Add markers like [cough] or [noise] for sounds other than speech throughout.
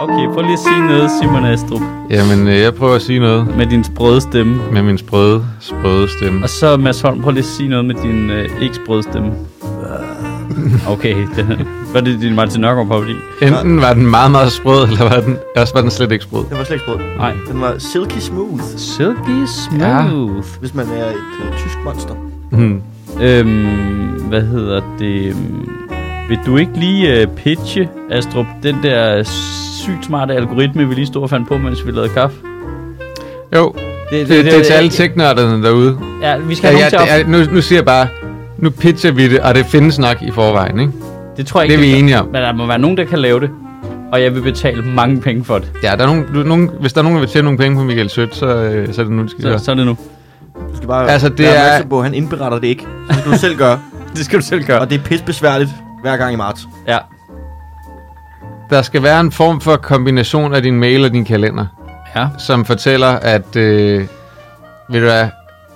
Okay, prøv lige at sige noget, Simon Astrup, Jamen, øh, jeg prøver at sige noget med din sprøde stemme. med min sprøde, sprøde stemme. Og så Mads Holm, prøv lige at sige noget med din øh, ikke sprøde stemme. Okay, det, [laughs] var det din Martin Nørgaard parodi? Enten var den meget, meget sprød, eller var den, også var den slet ikke sprød. Den var slet ikke sprød. Nej. Den var silky smooth, Silky smooth. hvis man er et uh, tysk monster. Hmm. Øhm, hvad hedder det? Vil du ikke lige uh, pitche, Astrup, den der sygt smarte algoritme, vi lige stod og fandt på, mens vi lavede kaffe? Jo, det, det, det er til alle teknørderne derude. Ja, vi skal Ja, have ja, nogen til at... det er, nu, nu siger jeg bare, nu pitcher vi det, og det findes nok i forvejen, ikke? Det tror jeg Det ikke. er vi enige om. Men der må være nogen, der kan lave det. Og jeg vil betale mange penge for det. Ja, der er nogen, du, nogen, hvis der er nogen, der vil tjene nogle penge på Michael Sødt, så, øh, så er det nu, det skal Så, gøre. så er det nu. Du skal bare Altså, det være er- på, han indberetter det ikke. Så skal du selv gøre. [laughs] Det skal du selv gøre. Og det er pisbesværligt hver gang i marts. Ja. Der skal være en form for kombination af din mail og din kalender, Ja. som fortæller, at, øh, ved du hvad,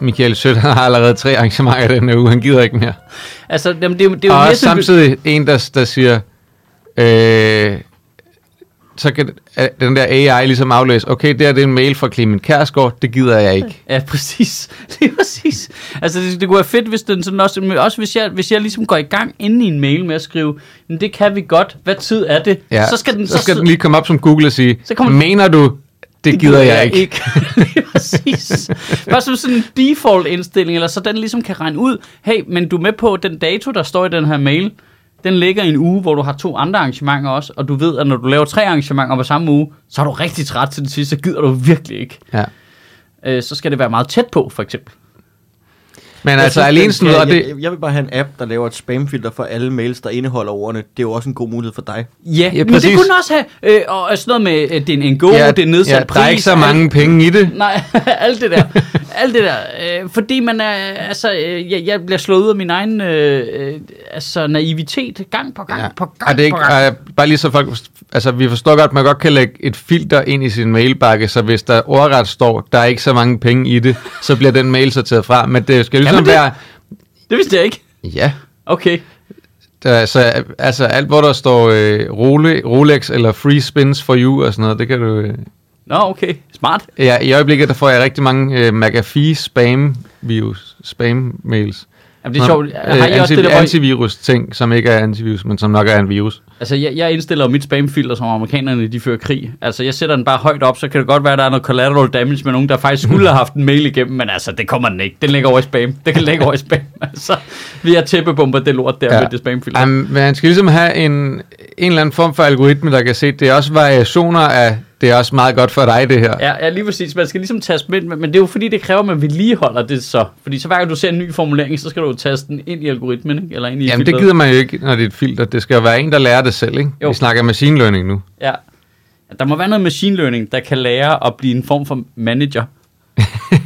Michael Sødt har allerede tre arrangementer den her uge, han gider ikke mere. Altså, jamen, det, er det er jo og sådan- samtidig en, der, der siger, øh, så kan den der AI ligesom aflæse, okay, det her det er en mail fra Clement Kærsgaard, det gider jeg ikke. Ja, præcis. [laughs] Det er præcis. Altså, det, det kunne være fedt, hvis den sådan også... Også hvis jeg, hvis jeg ligesom går i gang inde i en mail med at skrive, men det kan vi godt. Hvad tid er det? Ja, så skal den, så skal den lige komme op som Google og sige, Så kommer mener du, det, gider jeg, ikke. ikke. [laughs] Præcis. Bare som sådan en default indstilling, eller så den ligesom kan regne ud, hey, men du er med på den dato, der står i den her mail, den ligger i en uge, hvor du har to andre arrangementer også, og du ved, at når du laver tre arrangementer på samme uge, så er du rigtig træt til det sidste, så gider du virkelig ikke. Ja. Øh, så skal det være meget tæt på, for eksempel. Men Jeg altså synes, alene sådan noget, jeg, jeg vil bare have en app, der laver et spamfilter for alle mails, der indeholder ordene. Det er jo også en god mulighed for dig. Ja, Ja, men præcis. det kunne også have. Øh, og sådan noget med, øh, det er en go, ja, det er nedsat ja, der er ikke pris, så alt- mange penge i det. Nej, [laughs] alt det der. alt det der. Øh, fordi man er, altså, øh, jeg, jeg bliver slået ud af min egen øh, øh, altså, naivitet gang på gang Ja. på gang Er det ikke, på gang. er, bare lige så folk, altså vi forstår godt, at man godt kan lægge et filter ind i sin mailbakke, så hvis der ordret står, der er ikke så mange penge i det, så bliver den mail sorteret fra. Men det skal ligesom det- være, Det vidste jeg ikke. ja, Okay. der, så, altså alt hvor der står øh, Role, Rolex eller free spins for you og sådan noget, det kan du... Øh, Nå, okay. Smart. ja, I øjeblikket der får jeg rigtig mange øh, McAfee spam virus, spam mails. Jamen, det er sjovt. Har I øh, også anti, det der, hvor I- antivirus ting, som ikke er antivirus, men som nok er en virus. Altså, jeg, jeg indstiller mit spamfilter, som amerikanerne de fører krig. Altså, jeg sætter den bare højt op, så kan det godt være, at der er noget collateral damage med nogen, der faktisk skulle have haft en mail igennem, men altså, det kommer den ikke. Den ligger over i spam. Det kan ligge over i spam. [laughs] Altså, vi har tæppebomber det lort der ja. med det spamfilter. Um, men han skal ligesom have en, en eller anden form for algoritme, der kan se, det er også variationer af, det er også meget godt for dig, det her. Ja, ja, lige præcis. Man skal ligesom taste med, men det er jo fordi, det kræver, at man vedligeholder det så. Fordi så hver gang du ser en ny formulering, så skal du jo taste den ind i algoritmen, ikke? Eller ind i Jamen, det filteret. gider man jo ikke, når det er et filter. Det skal jo være en, der lærer det selv, ikke? Jo. Vi snakker machine learning nu. Ja. Der må være noget machine learning, der kan lære at blive en form for manager.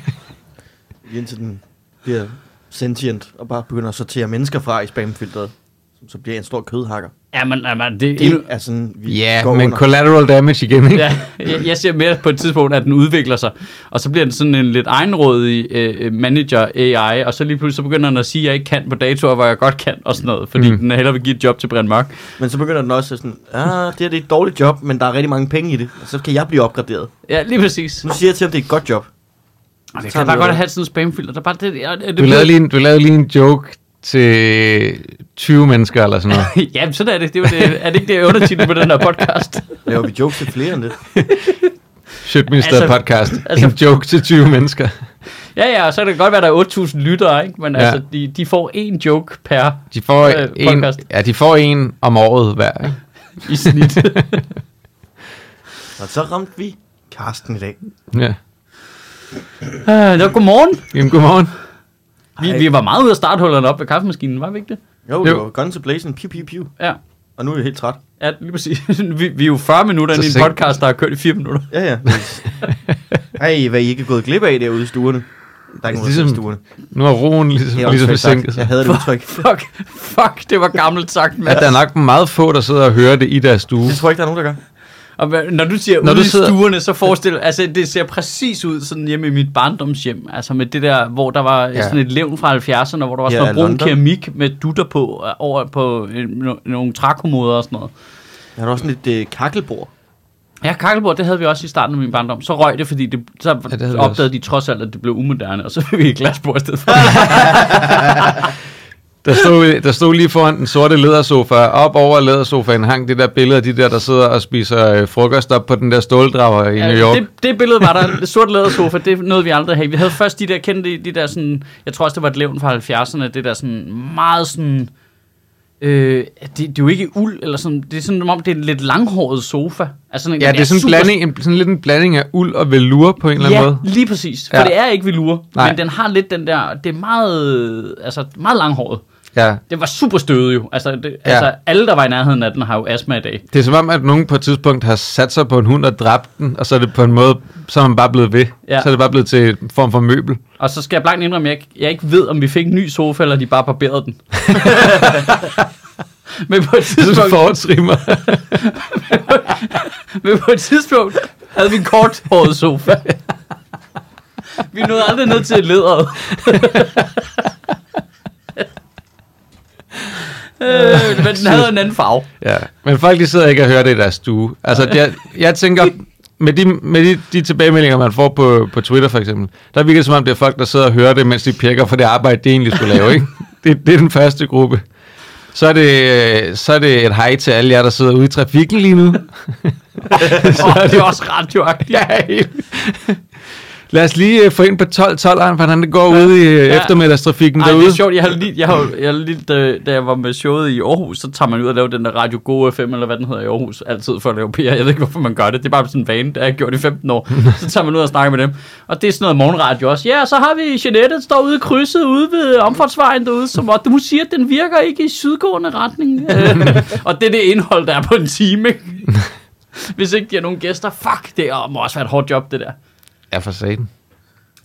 [laughs] Indtil den bliver sentient og bare begynder at sortere mennesker fra i spamfilteret. Som så bliver en stor kødhakker. Ja, men, ja, men det, Det er sådan, vi Ja, går men under. collateral damage igen, ikke? Ja, jeg, jeg ser mere på et tidspunkt, at den udvikler sig, og så bliver den sådan en lidt egenrådig øh, manager AI, og så lige pludselig så begynder den at sige, at jeg ikke kan på datoer, hvor jeg godt kan, og sådan noget, fordi mm. Den hellere vil give et job til Brian Mørk. Men så begynder den også at sådan, ah, det her det er et dårligt job, men der er rigtig mange penge i det. Og så kan jeg blive opgraderet. Ja, lige præcis. Nu siger jeg til ham, det er et godt job. Og det kan bare godt have sådan en spamfilter, der bare det, ja, det, Du lavede, lige en, du lavede lige en joke til 20 mennesker eller sådan noget. [laughs] ja, sådan er det. det, er, det er det ikke det undertitel på den her podcast? Laver vi jokes til flere end det? [laughs] Shitminister Altså- podcast. altså- en joke til 20 mennesker. ja, ja, og så kan det godt være, at der er 8.000 lyttere, ikke? Men ja. Altså, de, de får en joke per De får, Øh, en, podcast. ja, de får en om året hver. Ikke? [laughs] i snit. Og så ramte vi Karsten i dag. Ja. Ah, det var godmorgen. Jamen, godmorgen. Vi, Ej. vi var meget ude af starthullerne op ved kaffemaskinen, var vi ikke det? Jo, det var Guns Blazing, piu, piu, piu. Ja. Og nu er jeg helt træt. Ja, lige præcis. [laughs] vi, vi er jo 40 minutter Så inde i en podcast, der har kørt i 4 minutter. Ja, ja. Ej, hvad I ikke er gået glip af derude i stuerne. Der er ikke nogen, Ligesom- i stuerne. Nu er roen ligesom, er ligesom sænket sig. Jeg havde det udtryk. Fuck, fuck, det var gammelt sagt, At Mads. der er nok meget få, der sidder og hører det i deres stue. Det tror jeg ikke, der er nogen, der gør. Og når du siger Når ude du i sidder- stuerne, så forestil altså det ser præcis ud sådan hjemme i mit barndomshjem. Altså med det der, hvor der var Ja. ja. sådan et levn fra 70'erne, hvor der var Ja, sådan noget brun London. keramik med dutter på, øh, over på øh, no- nogle trækommoder og sådan noget. Jeg har også sådan et øh, kakkelbord. Ja, kakkelbord, det havde vi også i starten af min barndom. Så røg det, fordi det, så det havde vi opdagede de trods alt, at det blev umoderne, og så fik vi et glasbord i stedet for. [laughs] [laughs] Der stod, der stod lige foran den sorte lædersofa, op over lædersofaen hang det der billede af de der, der sidder og spiser øh, frokost op på den der ståldrager i New York. Det, det billede var der, det sorte lædersofa, det nåede vi aldrig have. Vi havde først de der, kendte de, de der sådan, jeg tror også, det var et levn fra 70'erne, det der sådan meget sådan, øh, det, det er jo ikke uld, eller sådan, det er sådan, om det er en lidt langhåret sofa. Altså Ja, det er sådan, super- blanding, en, sådan lidt en blanding af uld og velour på en eller anden Ja, måde. lige præcis. For Ja. ja. det er ikke velour, Nej. men den har lidt den der, det er meget, altså meget langhåret. Ja. Det var super støvet jo. Altså, det, Ja. altså alle, der var i nærheden af den, har jo astma i dag. Det er som om, at nogen på et tidspunkt har sat sig på en hund og dræbt den, og så er det på en måde, så er man bare blevet ved. Ja. Så er det bare blevet til en form for møbel. Og så skal jeg blankt indrømme, at jeg, jeg ikke ved, om vi fik en ny sofa, eller de bare barberede den. [laughs] men, på et tidspunkt, forholdsrimer. [laughs] men på et tidspunkt havde vi en korthåret sofa. [laughs] vi nåede aldrig ned til læderet. Øh, men den havde en anden farve. ja. Men folk de sidder ikke og hører det i deres stue. Altså, jeg, jeg tænker, med de, med de, de tilbagemeldinger, man får på, på Twitter for eksempel, der virker det som om, det er folk, der sidder og hører det, mens de pjekker for det arbejde, de egentlig skulle lave. Ikke? [laughs] Det, det er den første gruppe. Så er, det, øh, så er det et hej til alle jer, der sidder ude i trafikken lige nu. [laughs] Oh, det er også radioagtigt. [laughs] Ja, helt. Lad os lige øh, få ind på 12-12'eren, hvordan det går ude i øh, Ja. eftermiddagstrafikken Ej, derude. det er sjovt. Jeg har lige, jeg har, jeg har lige da, da jeg var med showet i Aarhus, så tager man ud og laver den der Radio Go FM, eller hvad den hedder i Aarhus, altid for at lave PR. Jeg ved ikke, hvorfor man gør det. Det er bare sådan en vane, det har jeg gjort i 15 år. [laughs] Så tager man ud og snakker med dem. Og det er sådan noget morgenradio også. Ja, så har vi Jeanette, der står ude i krydset ude ved omfartsvejen derude, som og hun siger, at den virker ikke i sydgående retning. [laughs] Øh, og det er det indhold, der er på en time. ikke? [laughs] Hvis ikke de har nogen gæster. Fuck, det må også være et hårdt job, det der. Ja, for satan.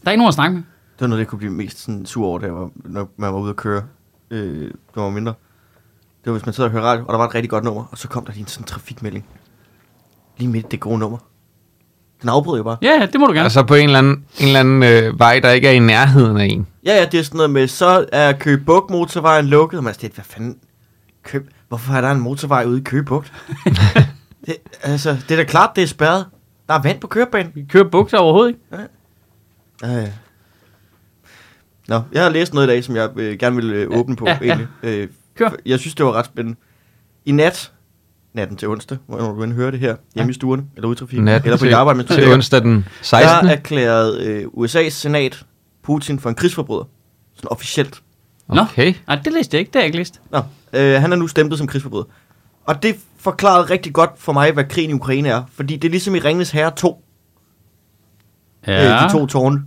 Der er ikke nogen at snakke med. Det var noget, jeg kunne blive mest sådan sur over, da jeg var, når man var ude at køre. Øh, det var mindre. Det var, hvis man sad og hørte radio, og der var et rigtig godt nummer, og så kom der lige en sådan trafikmelding. Lige midt i det gode nummer. Den afbryder jo bare. Ja, ja, det må du gerne. Altså på en eller anden, en eller anden øh, vej, der ikke er i nærheden af en. Ja, ja, det er sådan noget med, så er Køge Bugt motorvejen lukket, og man siger, hvad fanden, Køb, hvorfor er der en motorvej ude i Køge Bugt? [laughs] det, altså, det er da klart, det er spærret. Der er vand på kørebanen. Vi kører bukser overhovedet ikke. Øh. Nå, jeg har læst noget i dag, som jeg øh, gerne vil øh, åbne på, Ja, ja. egentlig. [laughs] Øh, Kør. Jeg synes, det var ret spændende. I nat, natten til onsdag, hvor du kan høre det her, hjemme i stuerne, eller ude i trafikken, eller på dit til, arbejde, mens du til onsdag den 16. der erklærede øh, USA's senat Putin for en krigsforbryder. Sådan officielt. Nå. Okay. Nej, det læste jeg ikke. Det har jeg ikke læst. Nå, øh, han er nu stemplet som krigsforbryder. Og det forklarede rigtig godt for mig, hvad krigen i Ukraine er. Fordi det er ligesom i Ringnes Herre 2, ja. øh, de to tårne.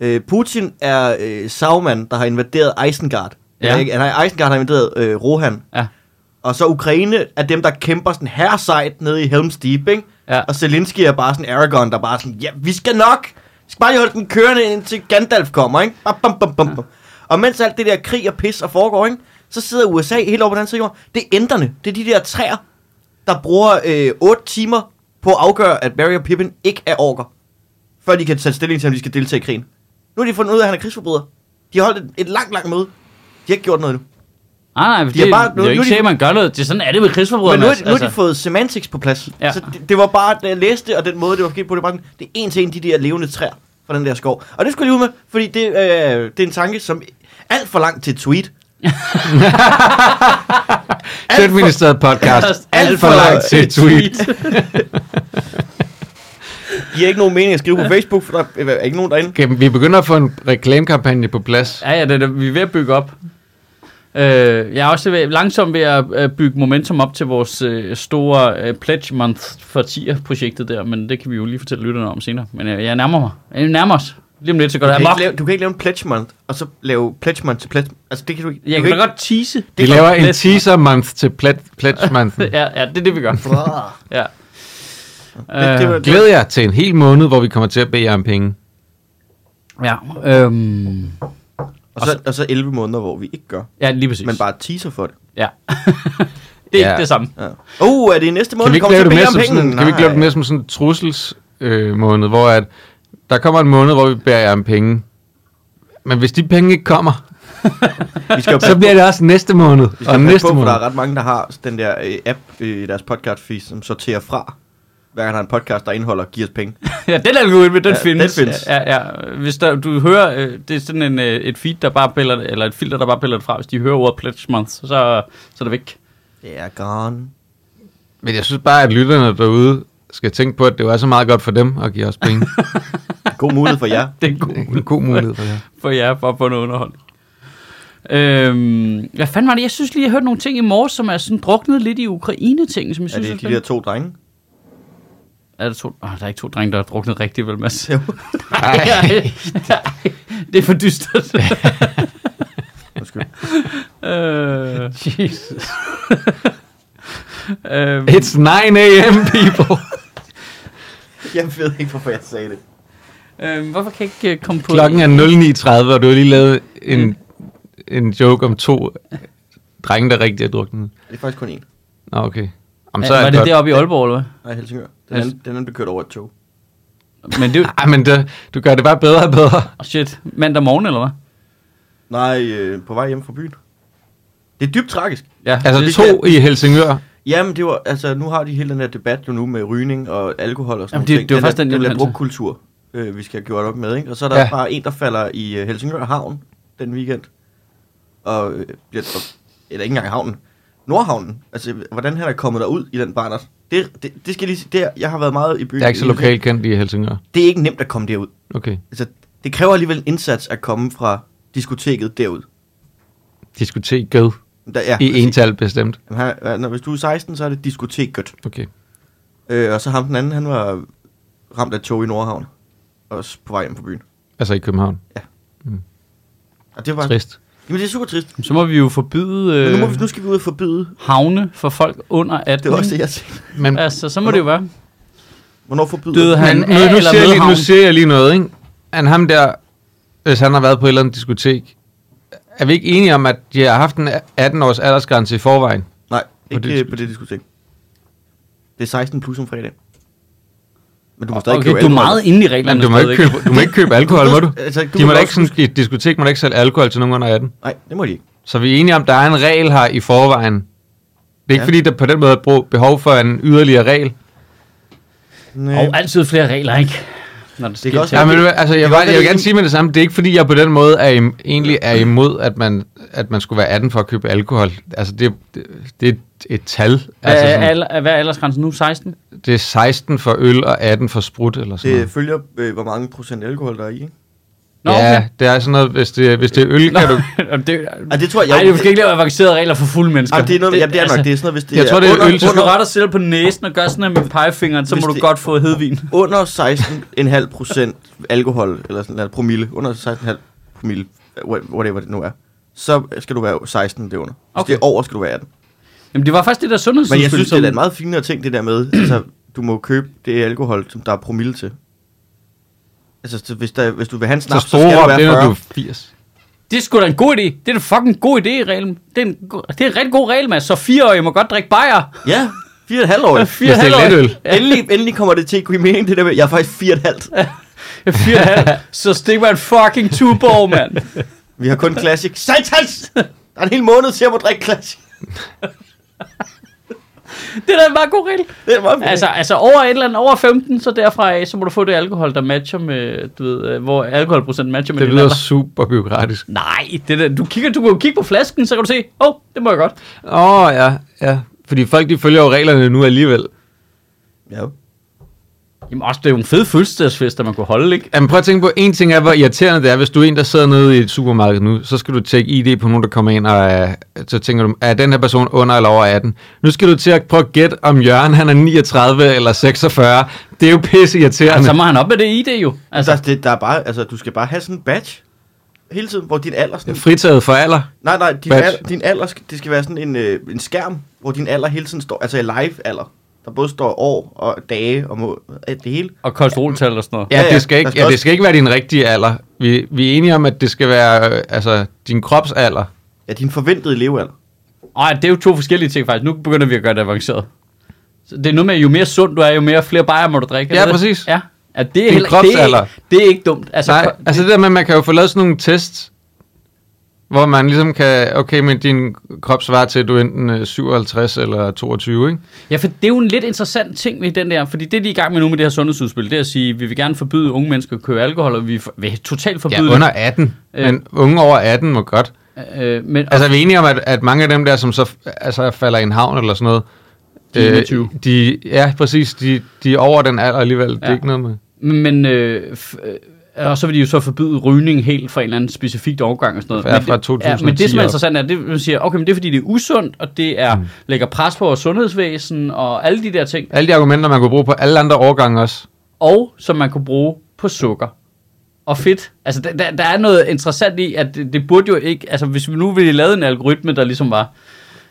Øh, Putin er øh, Sauron, der har invaderet Isengard. Ja. Ikke, nej, Isengard har invaderet øh, Rohan. Ja. Og så Ukraine er dem, der kæmper sådan her sejt nede i Helm's Deep, ikke? Ja. Og Zelensky er bare sådan Aragorn, der bare sådan, ja, vi skal nok. Vi skal bare lige holde den kørende, indtil Gandalf kommer, ikke? Bam, bam, bam, bam. Ja. Og mens alt det der krig og pis og foregår, ikke? Så sidder USA helt over på den side af jorden. Det er ænderne. Det er de der træer, der bruger øh, 8 timer på at afgøre, at Barry og Pippin ikke er orker. Før de kan tage stilling til, om de skal deltage i krigen. Nu har de fundet ud af, at han er krigsforbryder. De har holdt et, et langt, langt møde. De har ikke gjort noget nu. Nej, nej, det, De har bare, bare- det nu- er jo nu ikke er sikkert, man gør noget. Det er sådan er det med krigsforbrydere. Men nu, er- nu har de fået semantics på plads. Ja. Så det, det, var bare, da jeg læste og den måde, det var sket på, det var bare, det er en til en de der levende træer fra den der skov. Og det skulle jeg lige ud med, fordi det, øh, det er en tanke, som alt for langt til et tweet. [laughs] Sjælministeriet podcast. Alt for langt til et tweet. [laughs] giver ikke nogen mening at skrive på Facebook, for der er ikke nogen derinde. Okay, vi begynder at få en reklamekampagne på plads. Ja, ja, det er det, vi er ved at bygge op. Øh, jeg er også ved, langsomt ved at øh, bygge momentum op til vores øh, store øh, Pledge Month for 10'er-projektet der, men det kan vi jo lige fortælle lytterne om senere. Men øh, jeg nærmer mig. Jeg nærmer os. Lige om lidt, så går Du det kan, amok. ikke lave, du kan ikke lave en pledge month, og så lave pledge month til pledge. Altså, det kan du ikke. Jeg du kan da godt tease. Vi Det laver en Pledge teaser month til pledge, pledge [laughs] month. Ja, ja, det er det, vi gør. Ja. det var- Øh, Glæd jer til en hel måned, hvor vi kommer til at bede jer om penge. ja, øhm, Og så, og så 11 måneder, hvor vi ikke gør, ja, lige præcis. men bare teaser for det. Ja. [laughs] Det er Ja. ikke det samme. Ja. Uh, er det i næste måned, Kan vi vi kommer til det at bede som om penge? sådan, kan vi ikke lave det mere som sådan en trussels øh, måned, hvor at der kommer en måned, hvor vi beder jer om penge. Men hvis de penge ikke kommer, [laughs] Vi skal så bliver det også næste måned, Vi skal og næste på, for måned. der er ret mange, der har den der øh, app øh, i deres podcast feed, som sorterer fra, hver gang der er en podcast, der indeholder giver os penge. [laughs] Ja, den algoritme, den Ja, findes. den findes. Ja, ja. Hvis der, du hører, øh, det er sådan en, øh, et feed, der bare piller, eller et filter, der bare piller det fra. Hvis de hører ordet pledge month, så, så er det væk. Det er gone. Men jeg synes bare, at lytterne derude skal tænke på, at det var så meget godt for dem at give os penge. [laughs] God mulighed for jer. Det er en god Det er en god mulighed for jer. for jer, for at få noget underholdning. Øhm, hvad fanden var det? Jeg synes lige, jeg hørte nogle ting i morges, som er sådan druknet lidt i Ukraine-ting, som jeg Er synes det er, de spændende. der to drenge? Er der, to, oh, der er ikke to drenge, der er druknet rigtigt, vel, Mads? Jo. [laughs] Nej, det er for dystert. [laughs] Undskyld. øh, Jesus. Øhm, It's 9 a.m. people. [laughs] Jeg ved ikke, hvorfor jeg sagde det. øhm, hvorfor kan jeg ikke øh, komme på Klokken er 09.30, og du har lige lavet en, en joke om to drenge, der rigtig er druknet. Det er faktisk kun én. Nå, okay. Jamen, Ja, så er var det det godt. deroppe i Aalborg, eller hvad? Nej, Helsingør. Den Altså- anden, den anden blev kørt over et tog. Men det [laughs] Ej, men det, du gør det bare bedre og bedre. oh shit, mandag morgen, eller hvad? Nej, øh, på vej hjem fra byen. Det er dybt tragisk. Ja, Altså det to i Helsingør. Jamen, det var, altså, nu har de hele den her debat jo nu med rygning og alkohol og sådan Jamen, noget. det- det var faktisk den, den der til. drukkultur, øh, vi skal have gjort op med, ikke? Og så er der Ja. bare en, der falder i øh, Helsingør Havn den weekend. Og øh, bliver, og, eller ikke engang i havnen. Nordhavnen. Altså, hvordan han er kommet derud i den barnert. Det, det, det skal lige sige. Det er, jeg har været meget i byen. Det er ikke så lokalt kendt i Helsingør. Det er ikke nemt at komme derud. Okay. Altså, det kræver alligevel en indsats at komme fra diskoteket derud. Diskoteket Der, ja, i ental bestemt. Når, hvis du er 16, så er det diskoteket. Okay. Øh, og så ham den anden, han var ramt af tog i Nordhavn. Også på vej hjem fra byen. Altså i København. Og det var... Trist. Jamen, det er super trist. Så må vi jo forbyde Men nu, må øh, vi, nu skal vi ud og forbyde. havne for folk under 18. Det var også det, jeg tænkte. Men, Altså, så må det jo være. Hvornår forbyde? Døde han men nu, af nu, eller siger jeg lige, nu siger jeg lige noget, ikke? Han ham der, hvis han har været på et eller andet diskotek, er vi ikke enige om, at de har haft en 18-års aldersgrænse i forvejen? Nej, På ikke det det på det diskotek. Det er 16 plus om fredag. Men du må stadig Okay, købe du er alkohol. meget inde i reglerne. Men du må, ikke købe, du må ikke købe alkohol, må du? [laughs] Altså, du De må må da ikke sådan, i et diskotek må da ikke sælge alkohol til nogen under 18. Nej, det må de ikke. Så vi er enige om, at der er en regel her i forvejen. Det er ikke Ja. fordi, der på den måde er brug- behov for en yderligere regel. Nej. Og altid flere regler, ikke? Når det, kan sker også til. Ja, men, altså, jeg, kan var, jeg vil gerne sige med det samme. Det er ikke fordi, jeg på den måde er im, egentlig er imod, at man, at man skulle være 18 for at købe alkohol. Altså, det, det, det er et, et tal. Hvad Altså, er, sådan, alder, hvad er aldersgrænsen nu? 16? det er 16 for øl og 18 for sprut, eller sådan Det noget. følger, øh, hvor mange procent alkohol der er i, ikke? Nå, ja, okay. det er sådan noget, hvis det, hvis det er øl, kan du... Nå, det, Ej, det tror jeg... Ej, det er måske ikke lave avancerede regler for fulde mennesker. Jamen, det er noget, det, jamen, det er nok. altså, Det er sådan noget, hvis det Jeg er tror, det er under, øl, Hvis så- du retter selv på næsen og gør sådan her med pegefingeren, så Hvis må du det- godt få hedvin. under 16,5 procent alkohol, eller sådan eller promille, under 16,5 promille, wha- whatever det nu er, så skal du være 16 det er under. Hvis Okay. det er over, skal du være 18. Jamen, det var faktisk det der Men sundhedsudspil. jeg synes, som- det er en meget finere ting, det der med, altså, du må købe det alkohol, som der er promille til. Altså, så hvis, der, hvis du vil have en Så snaps, så, store skal du være det er, 40. når du er 80. Det er sgu da en god idé. Det er da fucking en god idé i reglen. Det er en, go- det er en rigtig god regel, Mads. Så fireårige må godt drikke bajer. Ja, 4,5 år. [laughs] Fire Hvis det er halvårige. letøl. Ja, endelig, endelig kommer det til at give mening, det der med, jeg er faktisk 4,5. fire og en halv. Så stik mig en fucking tuborg, mand. Vi har kun Classic. Satans! Der er en hel måned til, at jeg må drikke Classic. [laughs] Det er da god regel. Det er meget. Altså, altså over et eller andet, over 15, så derfra af, så må du få det alkohol, der matcher med, du ved, øh, hvor alkoholprocent matcher med Det lyder super byråkratisk. Nej, det der, du, kigger, du kan jo kigge på flasken, så kan du se, åh, oh, det må jeg godt. Åh, oh, ja, ja. Fordi folk, de følger jo reglerne nu alligevel. Ja. Jamen også, det er jo en fed fødselsdagsfest, der man kunne holde, ikke? Jamen prøv at tænke på, en ting er, hvor irriterende det er, hvis du er en, der sidder nede i et supermarked nu, så skal du tjekke ID på nogen, der kommer ind, og er, så tænker du, er den her person under eller over 18? Nu skal du til at prøve at gætte, om Jørgen han er 39 eller 46. Det er jo pisse irriterende. Så må han op med det ID jo. Altså, Altså, der, det, der er bare, altså, du skal bare have sådan en badge hele tiden, hvor din alder sådan... Fritaget for alder. Nej, nej, din, Badge. al, din alder, det skal være sådan en, øh, en skærm, hvor din alder hele tiden står, altså i live alder. Der både står år og dage og må, alt det hele. og kolesteroltal og sådan noget. Ja, Ja, det skal ikke, skal ja, også- det skal ikke være din rigtige alder. Vi, vi er enige om, at det skal være øh, altså, din kropsalder. Ja, din forventede levealder. Ej, det er jo to forskellige ting faktisk. Nu begynder vi at gøre det avanceret. Så det er noget med, jo mere sund du er, jo mere flere bajer må du drikke. Ja, det det? præcis. Ja. ja det, er Din heller, det, er, det er ikke dumt. Altså, Nej, ko- altså det der med, at man kan jo få lavet sådan nogle tests, hvor man ligesom kan, okay, men din krop svarer til, at du er enten øh, 57 eller 22, ikke? Ja, for det er jo en lidt interessant ting ved den der, fordi det, de er i gang med nu med det her sundhedsudspil, det er at sige, vi vil gerne forbyde unge mennesker at købe alkohol, og vi for- vil totalt forbyde Ja, under 18. Øh. Men unge over 18 må godt. det. Øh, men, Altså, er vi enige om, at, at mange af dem der, som så altså, falder i en havn eller sådan noget, De er 21. de, ja, præcis, de, de er over den alder alligevel. Det er Ja. ikke noget med. Men, øh, f- øh, og så vil de jo så forbyde rygning helt fra en eller anden specifik årgang og sådan noget. Ja, men fra det, 2010 men det, som er interessant, er, det man siger, okay, men det er fordi, det er usundt, og det er, mm. lægger pres på vores sundhedsvæsen, og alle de der ting, Alle de argumenter, man kunne bruge på alle andre årgange også. og som man kunne bruge på sukker og fedt. Altså, der, der, der er noget interessant i, at det, det burde jo ikke, altså hvis vi nu ville lave en algoritme, der ligesom var,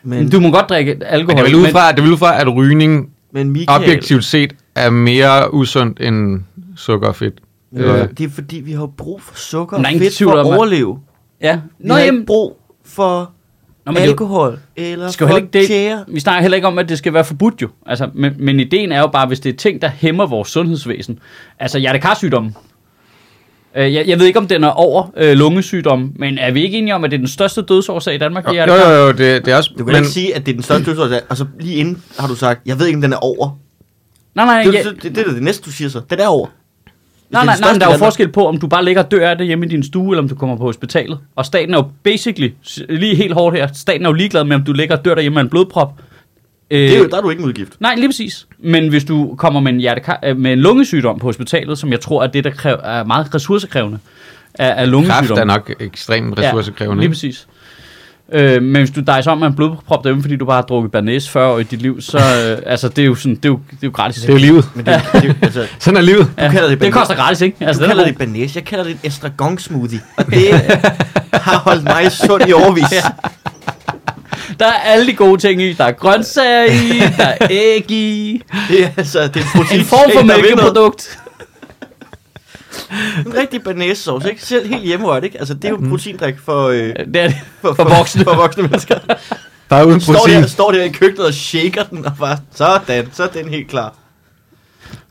men, du må godt drikke alkohol, Men det vel ud fra, det vel ud fra at rygning Men Michael, objektivt set er mere usundt end sukker og fedt. Men, Øh. det er fordi, vi har jo brug for sukker og ingen fedt tvivl for at overleve. ja. Vi Nå, har jamen, ikke brug for Nå, men det jo- alkohol eller Det skal jo for ikke det, tjære. vi snakker heller ikke om, at det skal være forbudt jo. Altså, men, men ideen er jo bare, hvis det er ting, der hæmmer vores sundhedsvæsen. Altså hjertekarsygdommen. Øh, jeg, jeg ved ikke, om den er over øh, lungesygdom, men er vi ikke enige om, at det er den største dødsårsag i Danmark? Jo, det er jo, hjertekar? jo, det, det er også... Du kan men, ikke sige, at det er den største dødsårsag, og så lige inden har du sagt, jeg ved ikke, om den er over. Nej, nej, Det, ja, det, det, det er det næste, du siger så. Den er over. Nej, det nej, nej, der er jo forskel på, om du bare ligger og dør af det hjemme i din stue, eller om du kommer på hospitalet. Og staten er jo basically, lige helt hårdt her, staten er jo ligeglad med, om du ligger og dør derhjemme med en blodprop. Øh, Det er jo, der er du ikke en udgift. Nej, lige præcis. Men hvis du kommer med en, hjertekar- øh, med en lungesygdom på hospitalet, som jeg tror er det, der kræver, er meget ressourcekrævende, er, er Kræft lungesygdom. er nok ekstremt ressourcekrævende. Ja, lige ikke? Øh, men hvis du dejser om med en blodprop derhjemme, fordi du bare har drukket Bernays 40 år i dit liv, så øh, altså, det er jo sådan, det er jo, det er jo gratis. det er jo livet. Men det, det, [laughs] altså, Sådan er livet. Ja, kalder det det Bernays. koster gratis, ikke? altså, du er kalder det banæs, jeg kalder det en estragon smoothie. Og [laughs] det har holdt mig sund i overvis. Ja. Der er alle de gode ting i. Der er grøntsager i, der er æg i, Det er altså, det er en protein en form for mælkeprodukt. En [laughs] rigtig banæssauce, ikke? Selv helt hjemmerørt, ikke? Altså, det er jo en proteindrik for, øh, Det er det. for, For voksne. For voksne mennesker. [laughs] Bare uden Står protein. der, står der i køkkenet og shaker den, og bare, sådan, så er den helt klar.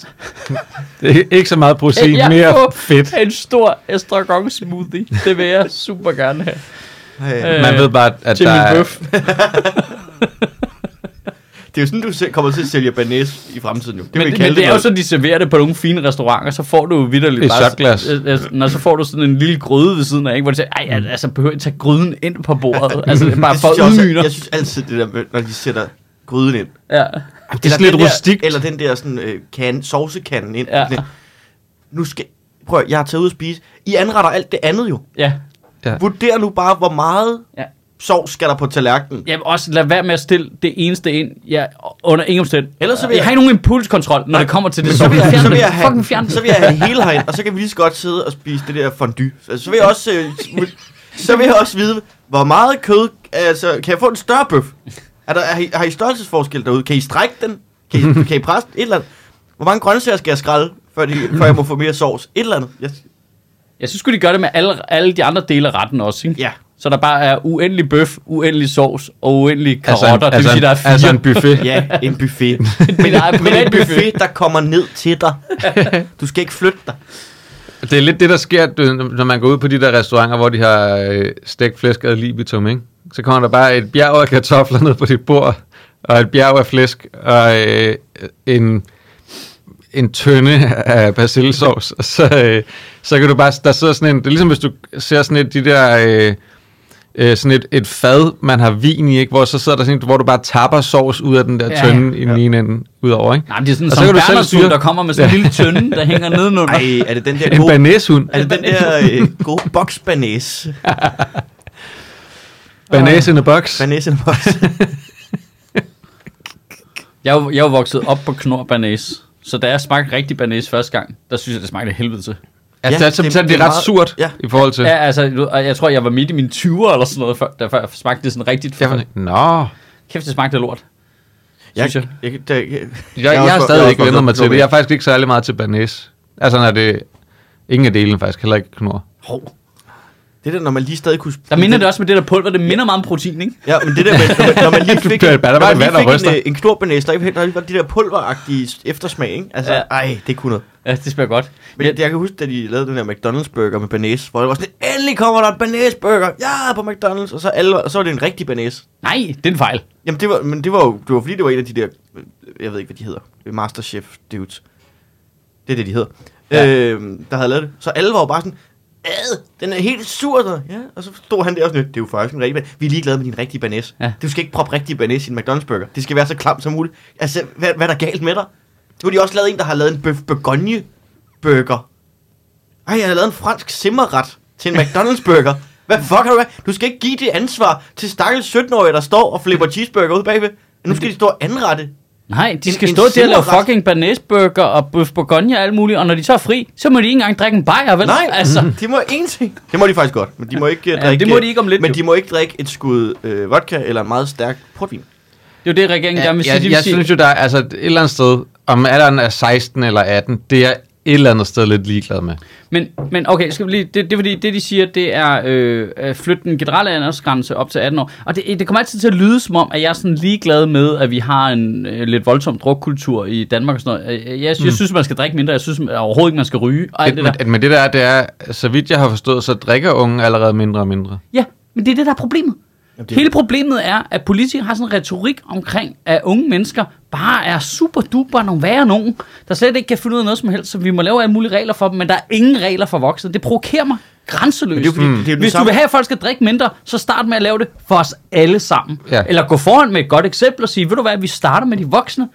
[laughs] Det er ikke så meget protein, Jeg mere får fedt. En stor estragon smoothie. Det vil jeg super gerne have. Øh, Øh, Man ved bare, at til der min er... Det er jo sådan, du kommer til at sælge banæs i fremtiden, jo. Det Men, men kalde det er jo sådan, de serverer det på nogle fine restauranter, så får du vidderligt Et shotglas. øh, øh, Når så får du sådan en lille gryde ved siden af, ikke? hvor du siger, ej, al- altså behøver ikke tage gryden ind på bordet. [laughs] altså det er bare Det for synes jeg, synes altid, det der, når de sætter gryden ind. Ja. Det er sådan lidt rustikt. Eller den der sådan, øh, kan, sovsekanden ind. Ja. Nu skal... Prøv, jeg har taget ud at spise. I anretter alt det andet jo. ja. Ja. Vurder nu bare, hvor meget Ja. Sovs skal der på tallerkenen. Jamen også lad være med at stille det eneste ind, ja, under ingen omstændighed. Ellers så vil jeg jeg- har ikke nogen impulskontrol, når det kommer til det. Så vil, jeg, så, vil jeg have, Fucking fjern så vil jeg have hele herind, og så kan vi lige så godt sidde og spise det der fondue. Altså, så vil jeg også, øh, så vil jeg også vide, hvor meget kød, altså, kan jeg få en større bøf? Er der, har, I, har I størrelsesforskel derude? Kan I strække den? Kan I, [laughs] kan I presse den? Et eller andet? Hvor mange grøntsager skal jeg skrælle, før, de, før jeg må få mere sovs? Et eller andet. Jeg, Jeg synes, skulle de gøre det med alle, alle de andre dele af retten også, ikke? ja. Så der bare er uendelig bøf, uendelig sovs og uendelig Altså karotter. en, det vil altså, sige, der er en, fire. altså en buffet. Ja, en buffet. Men der er Men en buffet. der [laughs] kommer ned til dig. Du skal ikke flytte dig. Det er lidt det, der sker, når man går ud på de der restauranter, hvor de har øh, stegt flæsk ad libitum, ikke? Så kommer der bare et bjerg af kartofler ned på dit bord, og et bjerg af flæsk, og øh, en, en tønde af persillesauce, og så, øh, så kan du bare, der sidder sådan en, det er ligesom hvis du ser sådan et, de der, øh, øh, sådan et, et fad, man har vin i, ikke? hvor så sidder der sådan et, hvor du bare tapper sovs ud af den der Ja, tønde i den ene ende, udover, ikke? Nej, men det er sådan Og så styre- der kommer med sådan en lille tønde, der hænger nedenunder. Ej, er det den der [laughs] En gode... banæshund. Er det den der øh, gode boksbanæs? [laughs] Banæs in a box. Banæs in a box. [laughs] Jeg er, jo- jeg er jo vokset op på Knor Banæs. Så da jeg smagte rigtig banæs første gang, der synes jeg, det smagte helvede til. Altså, Ja, ja, det, er, det- det, det, det er ret meget- surt ja. ja. i forhold til... Ja, altså, og jeg tror, jeg var midt i mine 20'er eller sådan noget, før, da før jeg smagte det sådan rigtigt. Jeg, Nå, Kæft, det smagte lort. Jeg, Synes jeg, jeg, jeg, jeg, jeg, jeg, jeg har stadig jeg ikke vendt mig til det. Jeg er faktisk ikke særlig meget til banæs. Altså, når det... Ingen af delene faktisk, heller ikke knor. Hov. Det der, når man lige stadig kunne... Der minder det også med det der pulver, det minder meget om protein, ikke? Ja, men det der med, når man, når man [laughs] lige fik, bare når man og lige fik en, øh, en knurbenæs, der, ikke- der var de der pulveragtige eftersmag, ikke? Altså, Ja. ej, det kunne noget. Ja, det smager godt. Men jeg, jeg kan huske, da de lavede den der McDonald's burger med banæs, hvor det var sådan, endelig kommer der en banæs burger, ja, på McDonald's, og så, alle, og så var det en rigtig banæs. Nej, det er en fejl. Jamen, det var, men det var jo, det var fordi, det var en af de der, øh, jeg ved ikke, hvad de hedder, Masterchef dudes. Det er det, de hedder. Ja. Øh, der havde lavet det. Så alle var jo bare sådan, ad, den er helt sur. Så. Ja, og så stod han der og sådan, det er jo faktisk en rigtig banæs. Vi er ligeglade med din rigtige banæs. Ja. Du skal ikke proppe rigtig banæs i en McDonald's burger. Det skal være så klamt som muligt. Altså, hvad, hvad er der galt med dig? Nu har de også lavet en, der har lavet en bøf bourgogne burger. Ej, jeg har lavet en fransk simmerret til en [laughs] McDonald's burger. Hvad fuck har du været? Du skal ikke give det ansvar til stakkels 17-årige, der står og flipper cheeseburger ud bagved. Nu skal de stå og anrette. Nej, de En- skal en stå der og lave fucking banæsburger og bøf bourgogne og alt muligt, og når de så er fri, så må de ikke engang drikke en bajer, vel? Nej, Altså, [laughs] de må en ting. Det må de faktisk godt, men de må ikke Ja, drikke... det må de ikke om lidt, Men jo. de må ikke drikke et skud øh, vodka eller en meget stærk portvin. det er jo det, regeringen gerne vil sige. jeg, jeg sige, synes jo, der er altså et eller andet sted, om alderen er 16 eller 18, det er et eller andet sted lidt ligeglad med. Men, men okay, skal vi lige, det, det er fordi, det de siger, det er øh, at flytte den generelle aldersgrænse op til 18 år. Og det, det kommer altid til at lyde som om, at jeg er sådan ligeglad med, at vi har en øh, lidt voldsom drukkultur i Danmark og sådan noget. Jeg, jeg, jeg synes, man skal drikke mindre. Jeg synes overhovedet ikke, man skal ryge. Og Det, det der. men, men det der, det er, så vidt jeg har forstået, så drikker unge allerede mindre og mindre. Ja, men det er det, der er problemet. Jamen, det- Hele problemet er, at politikere har sådan en retorik omkring, at unge mennesker bare er super duper nogle værre nogen, der slet ikke kan finde ud af noget som helst, så vi må lave alle mulige regler for dem, men der er ingen regler for voksne. Det provokerer mig grænseløst. Men det er fordi, det er Hvis du vil have, at folk skal drikke mindre, så start med at lave det for os alle sammen. Ja. Eller gå foran med et godt eksempel og sige, ved du hvad, vi starter med de voksne,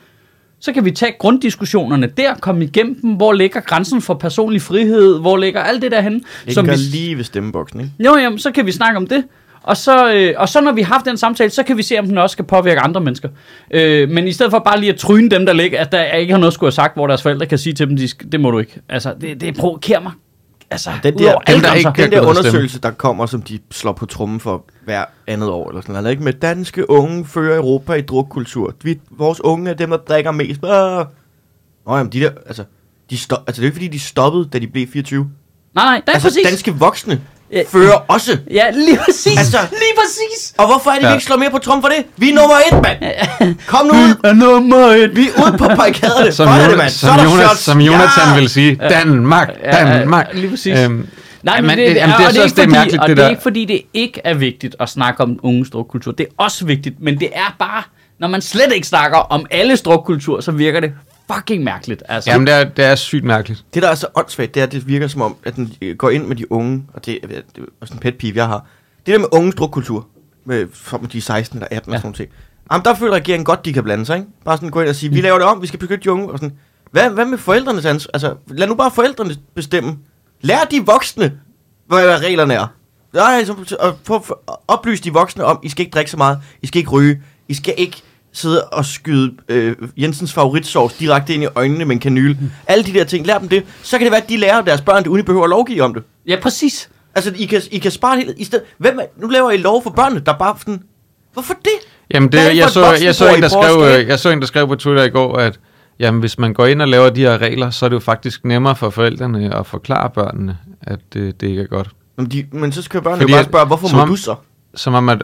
så kan vi tage grunddiskussionerne der, komme igennem dem, hvor ligger grænsen for personlig frihed, hvor ligger alt det der henne. Det som vi, lige ved stemmeboksen, ikke? jo, jamen, så kan vi snakke om det. Og så, øh, og så når vi har haft den samtale, så kan vi se, om den også skal påvirke andre mennesker. Øh, men i stedet for bare lige at tryne dem, der ligger, at der ikke har noget skulle have sagt, hvor deres forældre kan sige til dem, de skal, det må du ikke. Altså, det, det provokerer mig. Altså, Den der, alle der, ikke, den der undersøgelse, der kommer, som de slår på trummen for hver andet år, eller sådan noget, ikke? med danske unge fører Europa i drukkultur. Vi, vores unge er dem, der drikker mest. Ah. Nå, jamen, de der, altså, de stop, altså, det er jo ikke, fordi, de stoppede, da de blev 24. Nej, nej, det er Altså, præcis. danske voksne. Fører også. Ja, lige præcis. Altså, lige præcis. Og hvorfor er det, vi Ja. ikke slår mere på trummen for det? Vi er nummer et, mand! Kom nu ud! Er nummer et. Vi er ude på barrikaderne. Som, Sådan er det, Jonas, mand. Som, er der Jonas, shots. som Jonathan Ja! vil sige, Danmark, Ja, ja, Danmark. lige præcis. Øhm, Nej, men Jamen, det, jamen, er, det er det er også ikke det fordi, mærkeligt, og det det er der. ikke fordi, det ikke er vigtigt at snakke om unges drukkultur. Det er også vigtigt, men det er bare, når man slet ikke snakker om alle drukkultur, så virker det fucking mærkeligt. Altså. Jamen, det er, det er sygt mærkeligt. Det, der er så åndssvagt, det er, at det virker som om, at den øh, går ind med de unge, og det, det er også en pet peeve, jeg har. Det der med unges drukkultur, med, for de er 16 eller 18 ja. Og sådan noget. Jamen, der føler regeringen godt, de kan blande sig, ikke? Bare sådan gå ind og sige, vi laver det om, vi skal beskytte de unge, og sådan. Hvad, hvad med forældrenes ansvar? Altså, lad nu bare forældrene bestemme. Lær de voksne, hvad, reglerne er. Nej, så, så, og få- få- oplys de voksne om, I skal ikke drikke så meget, I skal ikke ryge, I skal ikke sidde og skyde øh, Jensens favoritsovs direkte ind i øjnene med en kanyle. Alle de der ting, lær dem det. Så kan det være, at de lærer deres børn, det uden I behøver at lovgive om det. Ja, præcis. Altså, I kan, I kan spare det. I stedet, hvem er, nu laver I lov for børnene, der bare sådan... Hvorfor det? Jamen, det, jeg, så, jeg, så en, der at skrev, jeg så en, der skrev på Twitter i går, at jamen, hvis man går ind og laver de her regler, så er det jo faktisk nemmere for forældrene at forklare børnene, at det, det ikke er godt. Men, de, men så skal børnene Fordi jo bare at- spørge, hvorfor må om- du så? Som om, at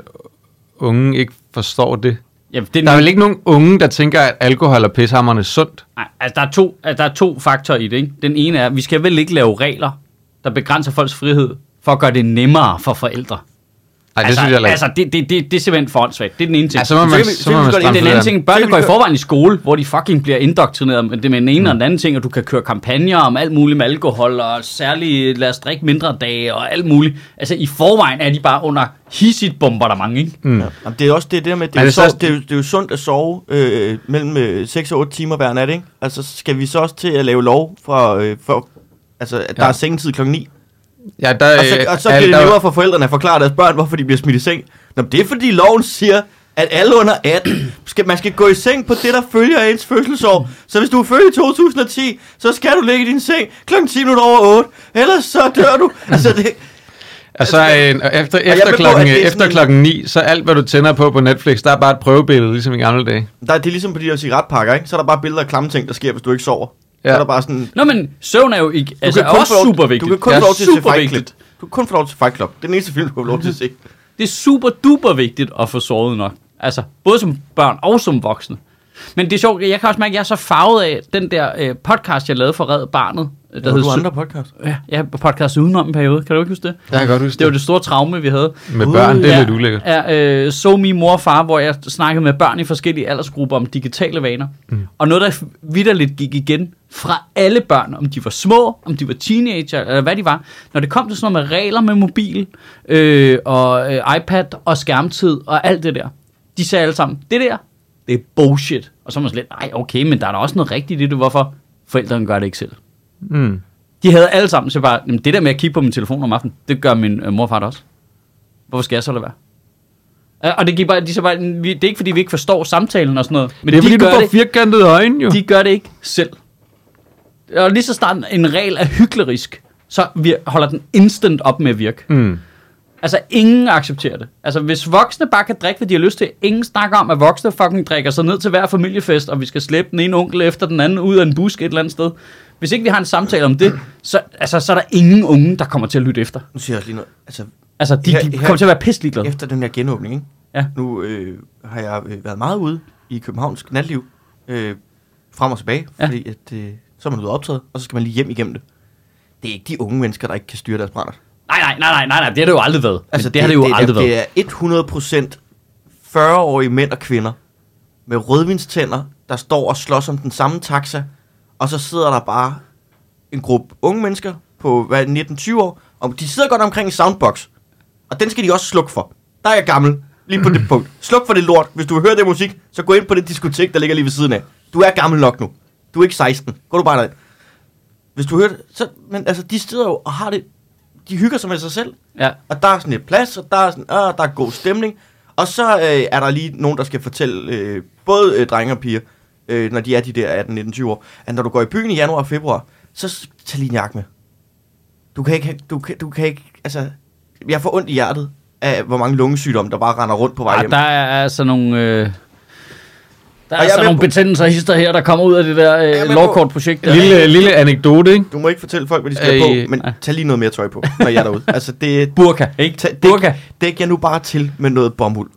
unge ikke forstår det. Ja, det Der er vel ikke nogen unge, der tænker, at alkohol og pishammerne sundt? Nej, altså der er, to, altså, der er to faktorer i det. Ikke? Den ene er, at vi skal vel ikke lave regler, der begrænser folks frihed, for at gøre det nemmere for forældre. Nej, det altså, synes jeg ikke. Altså, det, det, det, det er simpelthen for åndssvagt. Det er den ene ting. Ja, så må Så man, vi- så så man den det anden der. ting, børnene går i forvejen i skole, hvor de fucking bliver indoktrineret med det med den ene og den anden ting, og du kan køre kampagner om alt muligt med alkohol, og særligt lad os drikke mindre dage, og alt muligt. Altså i forvejen er de bare under hissigt bombardement, ikke? Mm. Ja. Jamen, det er også det der med, det er, jo det er så, det, er, jo- det er jo sundt at sove øh, mellem øh, 6 og 8 timer hver nat, ikke? Altså, skal vi så også til at lave lov for, øh, for altså, at der Ja. er sengetid klokken 9? Ja, der, Og så, og så er- bliver det der- nemmere for forældrene at forklare deres børn, hvorfor de bliver smidt i seng. Nå, det er fordi loven siger, at alle under 18, skal, man skal gå i seng på det, der følger ens fødselsår. Så hvis du er født i 2010, så skal du ligge i din seng klokken 10 minutter over 8. Ellers så dør du. [laughs] Altså, det, Og så øh, efter, er efter, på, klokken, er efter klokken 9, så alt, hvad du tænder på på Netflix, der er bare et prøvebillede, ligesom i gamle dage. der, det er ligesom på de her cigaretpakker, ikke? Så er der bare billeder af klamme ting, der sker, hvis du ikke sover. Ja. Ja. Så er der bare sådan... Nå, men søvn er jo ikke, altså, kan er kun også lov- super vigtigt. du kan kun Det er få lov til at se super Fight Club. Du kan kun få lov til Fight Club. Det er den eneste film, du kan få lov til at se. Det er super duper vigtigt at få sovet nok. Altså, både som børn og som voksne. Men det er sjovt, jeg kan også mærke, at jeg er så farvet af den der øh, podcast, jeg lavede for Red Barnet. Der Der hed du andre podcast. Ja, ja, podcast udenom en periode. Kan du ikke huske det? Jeg kan godt huske Det var det store traume, vi havde. Med børn, det er ja, lidt ulækkert. Ja, øh, så min mor og far, hvor jeg snakkede med børn i forskellige aldersgrupper om digitale vaner. Mm. Og noget, der vidderligt gik igen fra alle børn, om de var små, om de var teenager, eller hvad de var. Når det kom til sådan noget med regler med mobil, øh, og øh, iPad, og skærmtid, og alt det der. De sagde alle sammen, det der, det er bullshit. Og så var man lidt, nej, okay, men der er da også noget rigtigt i det. Hvorfor? Forældrene gør det ikke selv. Mm. De havde alle sammen så bare, "Jamen, det der med at kigge på min telefon om aftenen, det gør min øh, mor og far da også. Hvorfor skal jeg så lade være? Ja, Og det, bare, de så bare, det er ikke fordi, vi ikke forstår samtalen og sådan noget. Men Det er de fordi, du får det, firkantede øjne, jo. de gør det ikke selv. Og lige så snart en regel er hyklerisk, så vi holder den instant op med at virke. Mm. Altså, ingen accepterer det. Altså, hvis voksne bare kan drikke, hvad de har lyst til. Ingen snakker om, at voksne fucking drikker sig ned til hver familiefest, og vi skal slæbe den ene onkel efter den anden ud af en busk et eller andet sted. Hvis ikke vi har en samtale om det, så, altså, så er der ingen unge, der kommer til at lytte efter. Nu siger jeg også lige noget. Altså, Altså, de, Her- de her- kommer til at være pisselig glade. efter den her genåbning, ikke? Ja. Nu øh, har jeg øh, været meget ude i Københavns natliv. Øh, frem og tilbage. Ja. Fordi at, øh, så er man og optaget, og så skal man lige hjem igennem det. Det er ikke de unge mennesker, der ikke kan styre deres brænder. Nej, nej, nej, nej, nej, nej, det har det jo aldrig været. Altså, det, det har det jo det, aldrig det, været. Det er 100% 40-årige mænd og kvinder med rødvinstænder, der står og slås om den samme taxa, og så sidder der bare en gruppe unge mennesker på hvad, 19-20 år, og de sidder godt omkring en soundbox, og den skal de også slukke for. Der er jeg gammel, lige på det punkt. Sluk for det lort. Hvis du vil høre det musik, så gå ind på det diskotek, der ligger lige ved siden af. Du er gammel nok nu. Du er ikke 16. Gå du bare derind. Hvis du hører det, så, men altså, de sidder jo og har det, de hygger sig med sig selv. Ja. Og der er sådan et plads, og der er, sådan, øh, der er god stemning. Og så øh, er der lige nogen, der skal fortælle, øh, både øh, drenge og piger, øh, når de er de der 18-19-20 år, at når du går i byen i januar og februar, så tag lige en jakke med. Du kan ikke, du kan, du kan ikke, altså, jeg får ondt i hjertet af, hvor mange lungesygdomme, der bare render rundt på vej Ja, hjem. der er altså nogle... Øh, der er er altså nogle på- betændelser og hister her, der kommer ud af det der er øh, lovkortprojekt. der. Lille, lille anekdote, ikke? Du må ikke fortælle folk, hvad de skal have Øh, på, men ja. tag lige noget mere tøj på, når jeg er derude. Altså, det, Burka, ikke? tag, Burka. dæk, dæk jeg nu bare til med noget bomuld.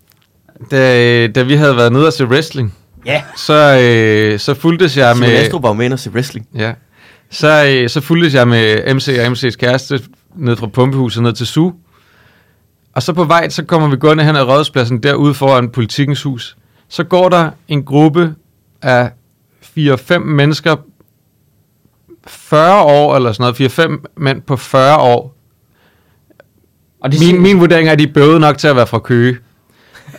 Da, da vi havde været nede og se wrestling, Ja. så, øh, så fuldtes jeg Simon med... Astrup var med og se wrestling. Ja. Så, øh, så fuldtes jeg med MC og MC's kæreste ned fra pumpehuset ned til Su. Og så på vej, så kommer vi gående hen ad Rådhuspladsen derude foran politikens hus. Så går der en gruppe af 4-5 mennesker, 40 år eller sådan noget, 4-5 mænd på 40 år. Og de Min, siger, min vurdering er, at de er bøvet nok til at være fra Køge.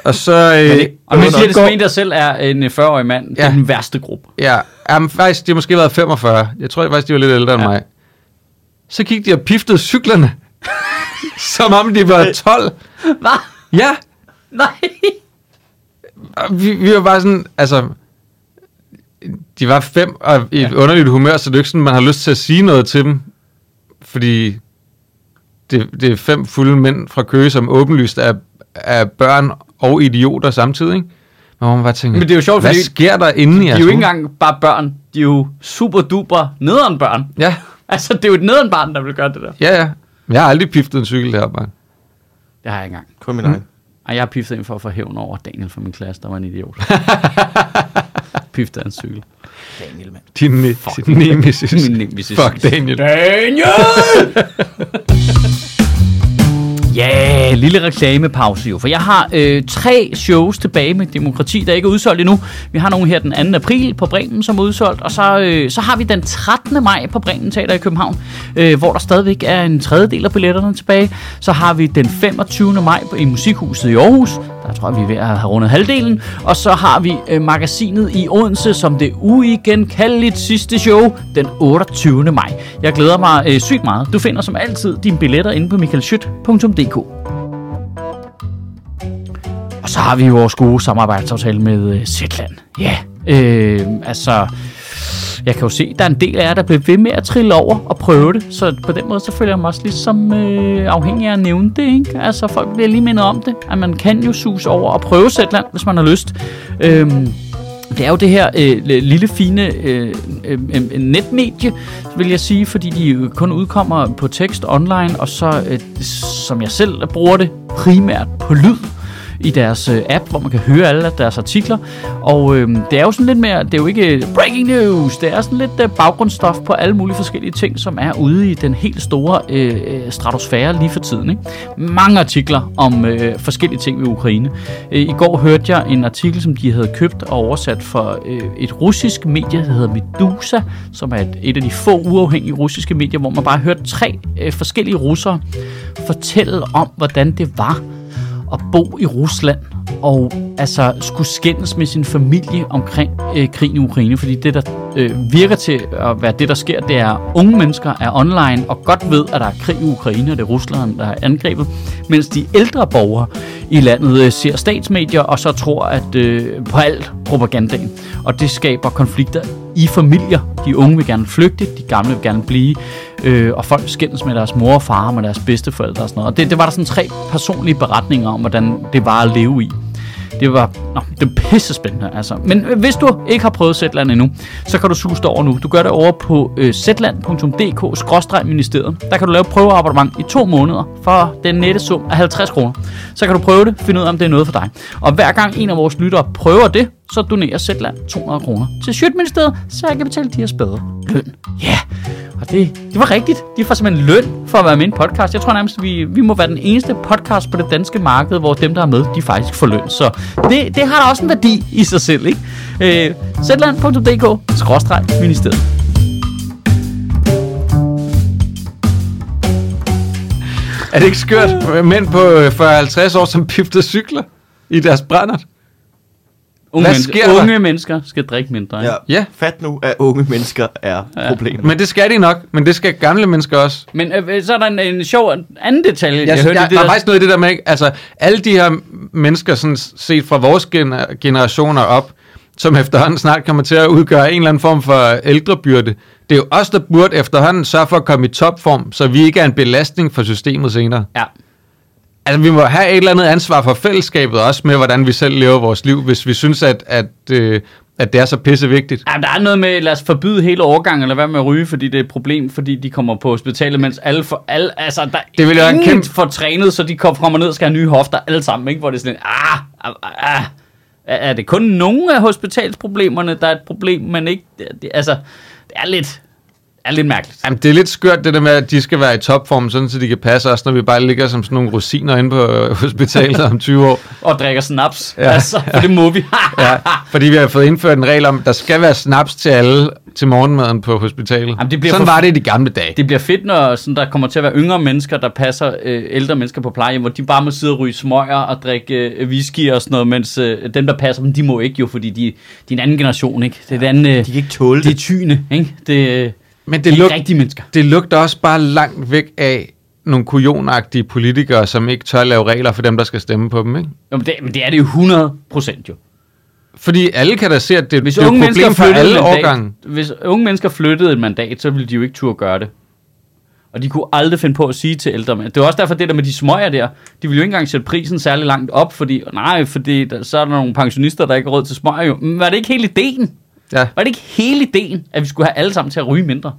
Og så... Men Øh, det- og man siger det som en, der selv er en øh, 40-årig mand. Det er Ja. den værste gruppe. Ja, jamen, faktisk, de har måske været 45. Jeg tror faktisk, de var lidt ældre end Ja. mig. Så gik de og piftede cyklerne. [laughs] som om de var 12. Hvad? Ja, Nej. Vi, vi var bare sådan, altså... De var fem og i et Ja. underligt humør, så det er ikke sådan, man har lyst til at sige noget til dem. Fordi det, det er fem fulde mænd fra Køge, som åbenlyst er, er børn og idioter samtidig, ikke? Men hvor man bare tænker, Men det er jo sjovt, hvad fordi sker der inde i De er jo ikke engang bare børn. De er jo super duper nederen børn. Ja, Altså, det er jo et nederen barn, der vil gøre det der. ja, ja. Men Jeg har aldrig piftet en cykel der, bare. Det har jeg ikke engang. Kun min egen. Ej, jeg har piftet ind for at få hævn over Daniel fra min klasse, der var en idiot. [laughs] Piftet af en cykel. Daniel, mand. Din, ne- din nemesis. Min nemesis. Fuck Daniel. Daniel! [laughs] Ja, lille reklamepause jo, for jeg har øh, tre shows tilbage med Demokrati, der ikke er udsolgt endnu. Vi har nogle her den 2. april på Bremen, som er udsolgt, og så, øh, så har vi den 13. maj på Bremen Teater i København, øh, hvor der stadigvæk er en tredjedel af billetterne tilbage. Så har vi den 25. maj på- i Musikhuset i Aarhus, der tror jeg, vi er ved at have rundet halvdelen. Og så har vi øh, magasinet i Odense som det uigenkaldeligt sidste show den 28. maj. Jeg glæder mig øh, sygt meget. Du finder som altid dine billetter inde på michaelschyt.dk. Og så har vi vores gode samarbejdsaftale med øh, Zetland. Ja, øh, altså... Jeg kan jo se, at der er en del af jer, der bliver ved med at trille over og prøve det. Så på den måde, så føler jeg mig også ligesom øh, afhængig af at nævne det. Ikke? Altså, folk bliver lige mindet om det. At man kan jo sus over og prøve Zetland, hvis man har lyst. Øhm, det er jo det her øh, lille fine øh, øh, øh, øh, netmedie, vil jeg sige, fordi de kun udkommer på tekst online, og så, øh, som jeg selv bruger det, primært på lyd i deres øh, app, hvor man kan høre alle deres artikler. Og øh, det er jo sådan lidt mere, det er jo ikke breaking news, det er sådan lidt øh, baggrundsstof på alle mulige forskellige ting, som er ude i den helt store øh, stratosfære lige for tiden. Ikke? Mange artikler om øh, forskellige ting i Ukraine. Øh, I går hørte jeg en artikel, som de havde købt og oversat for øh, et russisk medie, der hedder Medusa, som er et, et af de få uafhængige russiske medier, hvor man bare hørte tre øh, forskellige russere fortælle om, hvordan det var at bo i Rusland og altså skulle skændes med sin familie omkring øh, krigen i Ukraine, fordi det der øh, virker til at være det der sker, det er unge mennesker er online og godt ved at der er krig i Ukraine og det er Rusland der har angrebet, mens de ældre borgere i landet øh, ser statsmedier og så tror at øh, på alt propagandaen, og det skaber konflikter i familier. De unge vil gerne flygte, de gamle vil gerne blive, øh, og folk skændes med deres mor og far, med deres bedsteforældre og sådan noget. Og det, det var der sådan tre personlige beretninger om, hvordan det var at leve i. Det var, nå, det var pisse spændende, altså. Men øh, hvis du ikke har prøvet Zetland endnu, så kan du suge over nu. Du gør det over på øh, zetland.dk-ministeriet. Der kan du lave prøveabonnement i to måneder for den nette sum af 50 kroner. Så kan du prøve det, finde ud af, om det er noget for dig. Og hver gang en af vores lyttere prøver det, så donerer Zetland 200 kroner til Sjøtministeriet, så jeg kan betale de her bedre løn. Ja, yeah. og det, det var rigtigt. De får simpelthen løn for at være med i en podcast. Jeg tror nærmest, vi, vi må være den eneste podcast på det danske marked, hvor dem, der er med, de faktisk får løn. Så det, det har da også en værdi i sig selv, ikke? Øh, Zetland.dk-ministeriet. Er det ikke skørt? Mænd på 40-50 år, som pifter cykler i deres brændert. Unge, Hvad mennesker, sker der? unge mennesker skal drikke mindre. Ja. Ja. Fat nu, at unge mennesker er Ja. problemet. Men det skal de nok, men det skal gamle mennesker også. Men øh, så er der en, en sjov anden detalje. Jeg, jeg, hørte jeg, det der er der- faktisk noget i det der med, ikke? altså alle de her mennesker, sådan set fra vores gener- generationer op, som efterhånden snart kommer til at udgøre en eller anden form for ældrebyrde, det er jo os, der burde efterhånden sørge for at komme i topform, så vi ikke er en belastning for systemet senere. Ja. Altså, vi må have et eller andet ansvar for fællesskabet også med, hvordan vi selv lever vores liv, hvis vi synes, at, at, øh, at det er så pisse vigtigt. Ja, der er noget med, lad os forbyde hele overgangen, eller hvad med at ryge, fordi det er et problem, fordi de kommer på hospitalet, mens alle, for, alle altså, der Det vil ingen kæmpe- får trænet, så de kommer ned og skal have nye hofter alle sammen, ikke? hvor det er sådan, ah, ah, ah, er er det kun nogle af hospitalsproblemerne, der er et problem, men ikke, det, altså, det er lidt, er lidt mærkeligt. Jamen, det er lidt skørt, det der med, at de skal være i topform, sådan så de kan passe os, når vi bare ligger som sådan nogle rosiner inde på øh, hospitalet om 20 år. [laughs] Og drikker snaps, Ja, altså, for det må vi. [laughs] Ja, fordi vi har fået indført en regel om, at der skal være snaps til alle til morgenmaden på hospitalet. Jamen, det bliver sådan for- var det i de gamle dage. Det bliver fedt, når sådan, der kommer til at være yngre mennesker, der passer øh, ældre mennesker på plejehjem, hvor de bare må sidde og ryge smøger og drikke øh, whisky og sådan noget, mens øh, dem, der passer dem, de må ikke jo, fordi de, de er en anden generation, ikke? Det er den øh, De kan ikke tåle det er det. tyne, ikke? Det, øh, Men det er luk, ikke rigtige mennesker. det lugter også bare langt væk af nogle kujonagtige politikere, som ikke tør lave regler for dem, der skal stemme på dem. Ikke? Jo, men det, men det er det jo 100 procent jo. Fordi alle kan da se, at det, Hvis det er et problem for alle årgange. hvis unge mennesker flyttede et mandat, så ville de jo ikke turde gøre det. Og de kunne aldrig finde på at sige til ældre mænd. Det var også derfor det der med de smøger der. De ville jo ikke engang sætte prisen særlig langt op, fordi, nej, fordi der, så er der nogle pensionister, der ikke har råd til smøger jo. Men var det ikke hele ideen? Ja. Var det ikke hele ideen, at vi skulle have alle sammen til at ryge mindre?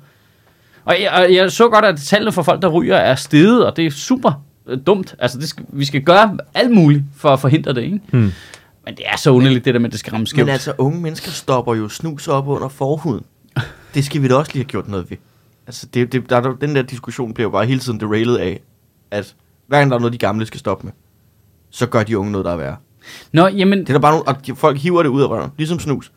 Og jeg, og jeg så godt, at tallene for folk, der ryger, er steget, og det er super øh, dumt. Altså, det skal, vi skal gøre alt muligt for at forhindre det, ikke? Hmm. Men det er så underligt, det der med, at det skal ramme skævt. Men altså, unge mennesker stopper jo snus op under forhuden. [laughs] Det skal vi da også lige have gjort noget ved. Altså, det, det, der, er den der diskussion bliver jo bare hele tiden derailet af, at hver gang der er noget, de gamle skal stoppe med, så gør de unge noget, der er værre. Nå, jamen, Det er der bare nogle, og de, folk hiver det ud af røven, ligesom snus.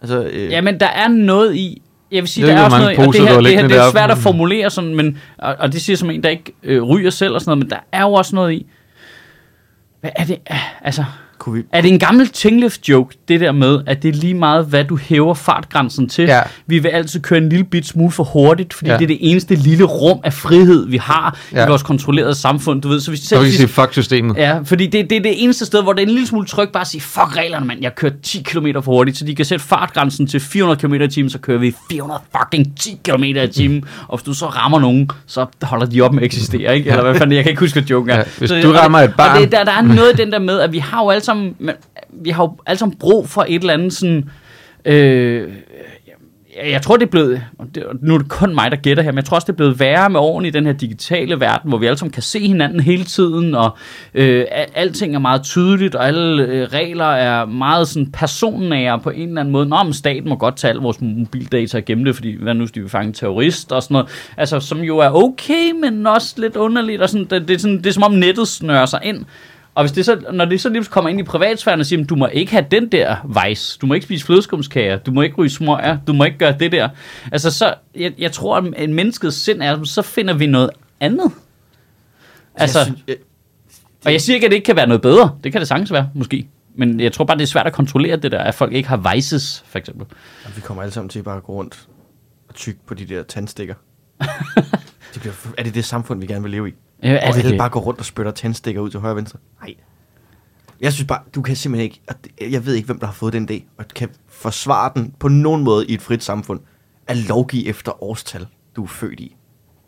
Altså, øh, Jamen, der er noget i... Jeg vil sige, Det der er også noget, og det her, det, her, det er svært at formulere sådan, men, og, og det siger som en, der ikke øh, ryger selv og sådan noget, men der er jo også noget i, hvad er det, altså, kunne vi, er det en gammel tinglift joke, det der med, at det er lige meget, hvad du hæver fartgrænsen til. Ja. Vi vil altid køre en lille bit smule for hurtigt, fordi Ja. det er det eneste lille rum af frihed, vi har Ja. i vores kontrollerede samfund, du ved. Så hvis Så vi sige, fuck systemet. Ja, fordi det, det er det eneste sted, hvor det er en lille smule tryg bare at sige, fuck reglerne, mand, jeg kører 10 km for hurtigt, så de kan sætte fartgrænsen til 400 km i timen, så kører vi 400 fucking 10 km i timen, og hvis du så rammer nogen, så holder de op med at eksistere, ikke? Eller hvad fanden, jeg kan ikke huske, hvad joken er. Ja, hvis Så- du rammer et barn- Og det, der, der er noget den der med, at vi har jo alle sammen, men, vi har jo alle sammen brug for et eller andet sådan... Øh, jeg, jeg tror, det er blevet... og det- og Nu er det kun mig, der gætter her, men jeg tror også, det er blevet værre med årene i den her digitale verden, hvor vi alle sammen kan se hinanden hele tiden, og øh, alting er meget tydeligt, og alle øh, regler er meget sådan personnære på en eller anden måde. Nå, men staten må godt tage alle vores mobildata og gemme det, fordi hvad nu, hvis de vil fange terrorister terrorist og sådan noget. Altså, som jo er okay, men også lidt underligt, og sådan, det, det, er sådan, det er som om nettet snører sig ind. Og hvis det så, når det så lige kommer ind i privatsfæren og siger, du må ikke have den der vejs, du må ikke spise flødeskumskager, du må ikke ryge smøger, du må ikke gøre det der. Altså så, jeg, jeg tror, at en menneskets sind er, så finder vi noget andet. Altså, jeg synes, jeg, og jeg siger ikke, at det ikke kan være noget bedre. Det kan det sagtens være, måske. Men jeg tror bare, det er svært at kontrollere det der, at folk ikke har vices, for eksempel. vi kommer alle sammen til bare at gå rundt og tykke på de der tandstikker. [laughs] det bliver, er det det samfund, vi gerne vil leve i? Ja, Og altså, vi det, bare gå rundt og spytter tandstikker ud til højre og venstre? Nej. Jeg synes bare, du kan simpelthen ikke, det- jeg ved ikke, hvem der har fået den idé, og kan forsvare den på nogen måde i et frit samfund, at lovgive efter årstal, du er født i.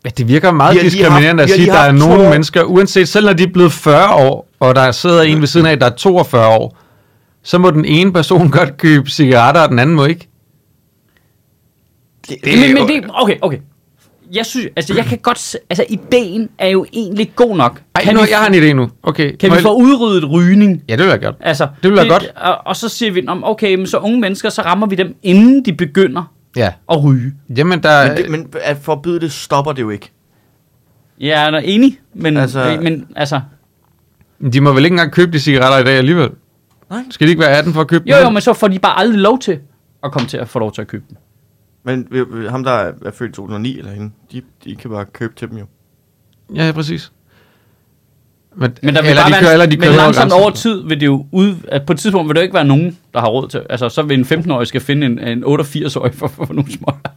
Ja, det virker meget lige diskriminerende haft- at sige, at der er nogle år. mennesker, uanset selv når de er blevet 40 år, og der sidder en ved siden af, der er 42 år, så må den ene person godt købe cigaretter, og den anden må ikke. Det, men, men, men det, okay, okay. Jeg synes, altså jeg kan godt, se- altså ideen er jo egentlig god nok. Ej, kan nu, vi, jeg har en idé nu. Okay. kan vi jeg- få udryddet rygning? Ja, det vil jeg godt. Altså, Det vil være godt. Og, og så siger vi, om, okay, men så unge mennesker, så rammer vi dem, inden de begynder Ja. at ryge. Jamen, der... men, det, men at forbyde det, stopper det jo ikke. Jeg er enig, men Altså- altså, men, altså De må vel ikke engang købe de cigaretter i dag alligevel? Nej. Skal de ikke være 18 for at købe jo, dem? jo, men så får de bare aldrig lov til at komme til at få lov til at købe dem. Men ham, der er, født i 2009 eller hende, de, de kan bare købe til dem jo. Ja, ja, præcis. Men, Men der vil eller bare de kører, eller de men kører langsomt grænsen. over tid vil det jo ud, at på et tidspunkt vil der jo ikke være nogen, der har råd til, altså så vil en 15-årig skal finde en, en 88-årig for, for, for nogle små. [laughs]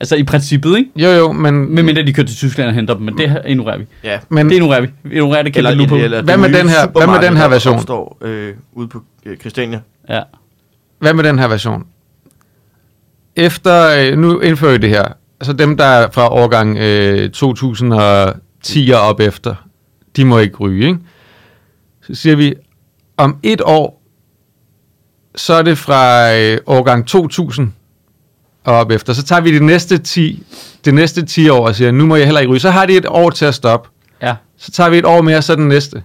Altså i princippet, ikke? Jo, jo, men, Men mindre de kører til Tyskland og henter dem, men det ignorerer vi. Ja. men Det ignorerer vi. Vi ignorerer det kæmpe Eller, Hvad med den her- hvad med den her supermarked, der version? opstår, øh, ude på øh, Christiania. Ja. hvad med den her version? Efter, øh, nu indfører vi det her, altså dem, der er fra årgang øh, 2010 og op efter, de må ikke ryge, ikke? Så siger vi, om et år, så er det fra øh, årgang 2000 og op efter. Så tager vi de næste 10, de næste 10 år og siger, nu må jeg heller ikke ryge. Så har de et år til at stoppe. Ja. Så tager vi et år mere, så den næste.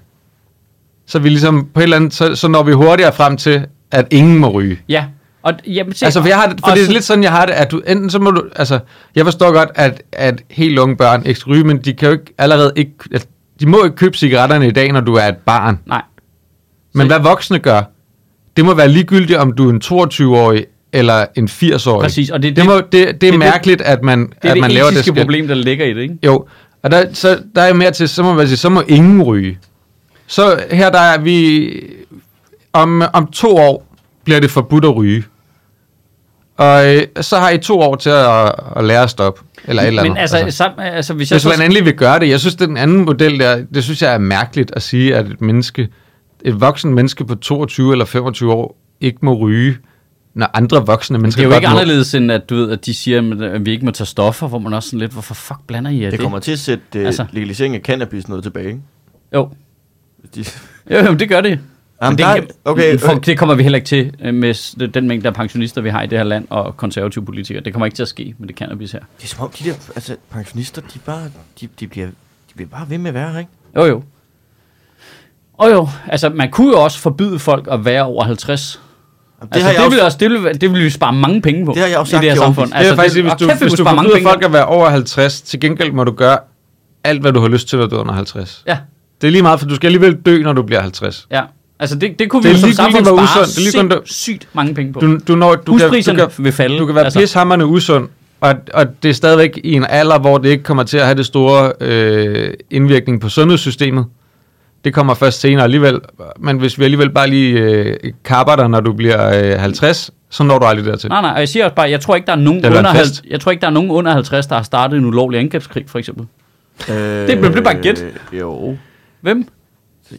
Så vi ligesom på et eller andet, så, så når vi hurtigere frem til, at ingen må ryge. Ja. Og, jamen, se, Altså, for, jeg har det, for og det er lidt sådan, jeg har det, at du enten så må du, altså, jeg forstår godt, at, at helt unge børn ikke ryge, men de kan jo ikke allerede ikke, at de må ikke købe cigaretterne i dag, når du er et barn. Nej. Men Så- hvad voksne gør, det må være ligegyldigt, om du er en 22-årig eller en 80-årig. Præcis, og det- det, må, det, det, er det- mærkeligt, at man, Det er at det man laver det etiske skæld. problem, der ligger i det, ikke? Jo, og der, så, der er mere til, så må man sige, så må ingen ryge. Så her der er vi, om, om to år bliver det forbudt at ryge. Og øh, så har I to år til at, at lære at stoppe. Eller et eller andet. Men altså, altså, sam, altså hvis jeg hvis så... man endelig vil gøre det. Jeg synes, den anden model der, det synes jeg er mærkeligt at sige, at et menneske, et voksen menneske på 22 eller 25 år, ikke må ryge, når andre voksne Det mennesker er jo ikke må. anderledes, end at, du ved, at de siger, at vi ikke må tage stoffer, hvor man også sådan lidt, hvorfor fuck blander I Det det? kommer til at sætte Altså. altså. legalisering af cannabis noget tilbage, ikke? Jo. De, Jo, jo, det gør det. Jamen, Men der er- det, okay, for, øh. det kommer vi heller ikke til øh, med den mængde af pensionister, vi har i det her land, og konservative politikere. Det kommer ikke til at ske med det cannabis her. det er som om, de der altså, pensionister, de, bare, de, de, bliver, de bliver bare ved med at være her, ikke? Jo, jo. Og jo, altså man kunne jo også forbyde folk at være over 50. Jamen, Det, altså, har jeg det, også- vil også, det, vil, det vil vi spare mange penge på. Det har jeg også i det her sagt i samfund. Det er faktisk, hvis og du, kæft, vi hvis du forbyder folk at være over 50, til gengæld må du gøre alt, hvad du har lyst til, når du er under 50. Ja, Det er lige meget, for du skal alligevel dø, når du bliver 50. ja. Altså det, det kunne Det vi jo som samfund spare usundt- det er ligegyldigt, sygt mange penge på. Du, du, når, du, kan, du, kan, vil falde. du kan være altså. pishammerende usund, og, og det er stadigvæk i en alder, hvor det ikke kommer til at have det store øh, indvirkning på sundhedssystemet. Det kommer først senere alligevel, men hvis vi alligevel bare lige øh, kapper dig, når du bliver øh, 50, så når du aldrig dertil. Nej, nej, og jeg siger også bare, jeg tror ikke, der er nogen, under, en 50, fest. jeg tror ikke, der er nogen under 50, der har startet en ulovlig angrebskrig, for eksempel. Øh, Det blev bare gæt. Jo. Hvem?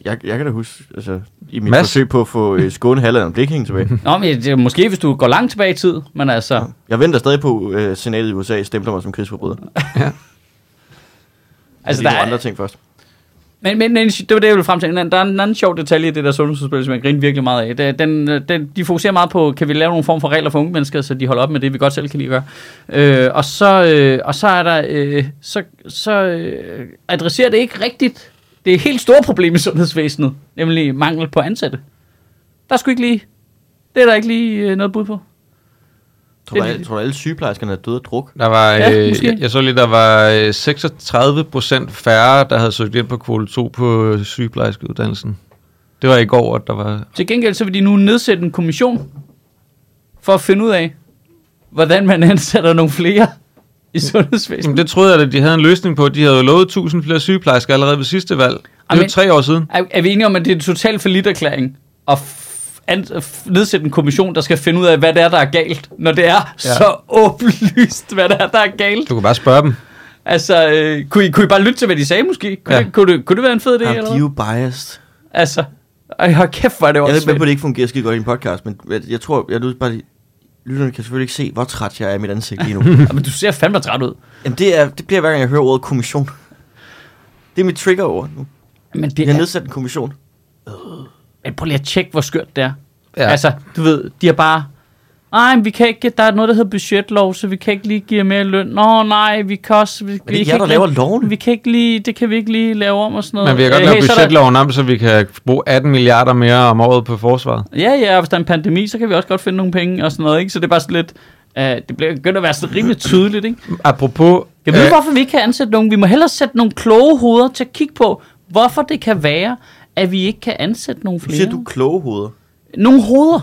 Jeg, jeg kan da huske, altså, i mit Mads? forsøg på at få øh, Skåne Halland og Blikking tilbage. Nå, men det er måske, hvis du går langt tilbage i tid, men altså... Jeg venter stadig på, øh, senatet i USA stempler mig som krigsforbryder. [laughs] Altså, Altså, der der er, andre ting først. Men, men, men det var det, jeg ville frem til. Der er en anden sjov detalje i det der sundhedsudspil, som jeg griner virkelig meget af. Det- Den, den, de fokuserer meget på, kan vi lave nogle form for regler for unge mennesker, så de holder op med det, vi godt selv kan lide at gøre. Øh, og, så, øh, og så er der, øh, så, så øh, adresserer det ikke rigtigt det er et helt store problem i sundhedsvæsenet, nemlig mangel på ansatte. Der er sgu ikke lige, det er der ikke lige øh, noget bud på. Tror du, Det- alle- tror du, alle sygeplejerskerne er døde af druk? Der var, Ja, øh, måske. jeg, jeg så lige, der var øh, 36 procent færre, der havde søgt ind på kvote 2 på sygeplejerskeuddannelsen. Det var i går, at der var... Til gengæld så vil de nu nedsætte en kommission for at finde ud af, hvordan man [laughs] ansætter nogle flere i [laughs] sundhedsvæsenet. Jamen, det troede jeg, at de havde en løsning på. De havde jo lovet 1000 flere sygeplejersker allerede ved sidste valg. Det er jo tre år siden. Er, er vi enige om, at det er en total forlitterklæring at f- an, f- nedsætte en kommission, der skal finde ud af, hvad det er, der er galt, når det er ja. så [laughs] åbenlyst, hvad det er, der er galt? Du kan bare spørge dem. Altså, øh, kunne, I, kunne I bare lytte til, hvad de sagde måske? Kunne, Ja. ja. det, kunne, det, kunne det være en fed idé? Eller de er jo biased. Altså, ej, hold kæft, hvor er det Jeg er også ikke med på, at det ikke fungerer skide godt i en podcast, men jeg, jeg tror, jeg ved bare, lige- lytterne kan selvfølgelig ikke se, hvor træt jeg er i mit ansigt lige nu. [laughs] Men du ser fandme træt ud. Jamen, det, er, det bliver hver gang, jeg hører ordet kommission. Det er mit trigger-ord nu. Men, det Vi har er, nedsat en kommission. men prøv lige at tjekke, hvor skørt det er. Ja. Altså, du ved, de har bare... Nej, vi kan ikke, der er noget, der hedder budgetlov, så vi kan ikke lige give mere løn. Nå, nej, vi kan også... Vi, Men vi det er kan jer, der laver loven. Vi kan ikke lige, det kan vi ikke lige lave om og sådan noget. Men vi kan godt lave hey, så er der- budgetloven om, så vi kan bruge 18 milliarder mere om året på forsvaret. Ja, ja, og hvis der er en pandemi, så kan vi også godt finde nogle penge og sådan noget, ikke? Så det er bare sådan lidt... Uh, det bliver begyndt at være sådan rimelig tydeligt, ikke? Apropos... Jeg ved, øh, hvorfor vi ikke kan ansætte nogen. Vi må hellere sætte nogle kloge hoveder til at kigge på, hvorfor det kan være, at vi ikke kan ansætte nogle flere. siger du kloge hoveder. Nogle hoveder.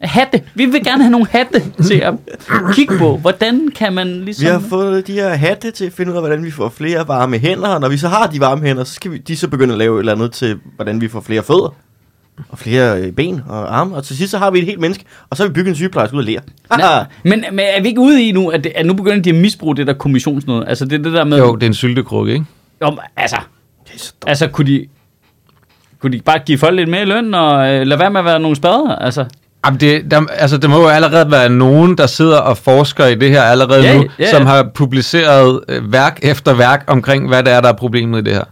Hatte. Vi vil gerne have nogle hatte til at kigge på. Hvordan kan man Vi ligesom... har fået de her hatte til at finde ud af, hvordan vi får flere varme hænder, og når vi så har de varme hænder, så skal vi, de så begynde at lave et eller andet til, hvordan vi får flere fødder, og flere øh, ben og arme, og til sidst så har vi et helt menneske, og så har vi bygget en sygeplejerske ud af ler. Nej, men, men er vi ikke ude i nu, at, det, at nu begynder de at misbruge det der kommissionsnød? Altså det er det der med... Jo, det er en syltekrukke, ikke? Om, altså, altså kunne de, kunne de bare give folk lidt mere løn, og øh, lade være med at være nogle spader? Altså, Jamen det, der, altså, der må jo allerede være nogen, der sidder og forsker i det her allerede Ja, nu, ja, ja. som har publiceret øh, værk efter værk omkring, hvad det er, der er problemet i det her.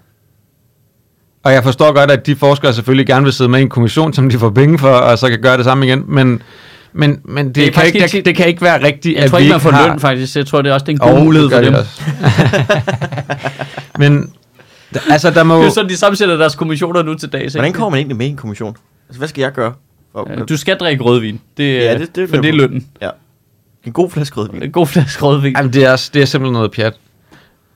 Og jeg forstår godt, at de forskere selvfølgelig gerne vil sidde med i en kommission, som de får penge for, og så kan gøre det samme igen, men, men, men det, Det kan ikke, ikke- det, det kan ikke være rigtigt, jeg at tror vi ikke, man får har... løn faktisk. Jeg tror, det er også det er en god Jo, mulighed for dem. [laughs] men, altså der må... Det er sådan, de sammensætter deres kommissioner nu til dags. Hvordan kommer man egentlig med i en kommission? Altså, hvad skal jeg gøre? For, Øh, Du skal drikke rødvin. Det, Ja, det- det, for det er lønnen. Ja. En god flaske rødvin. En god flaske rødvin. Jamen, det er, det er simpelthen noget pjat.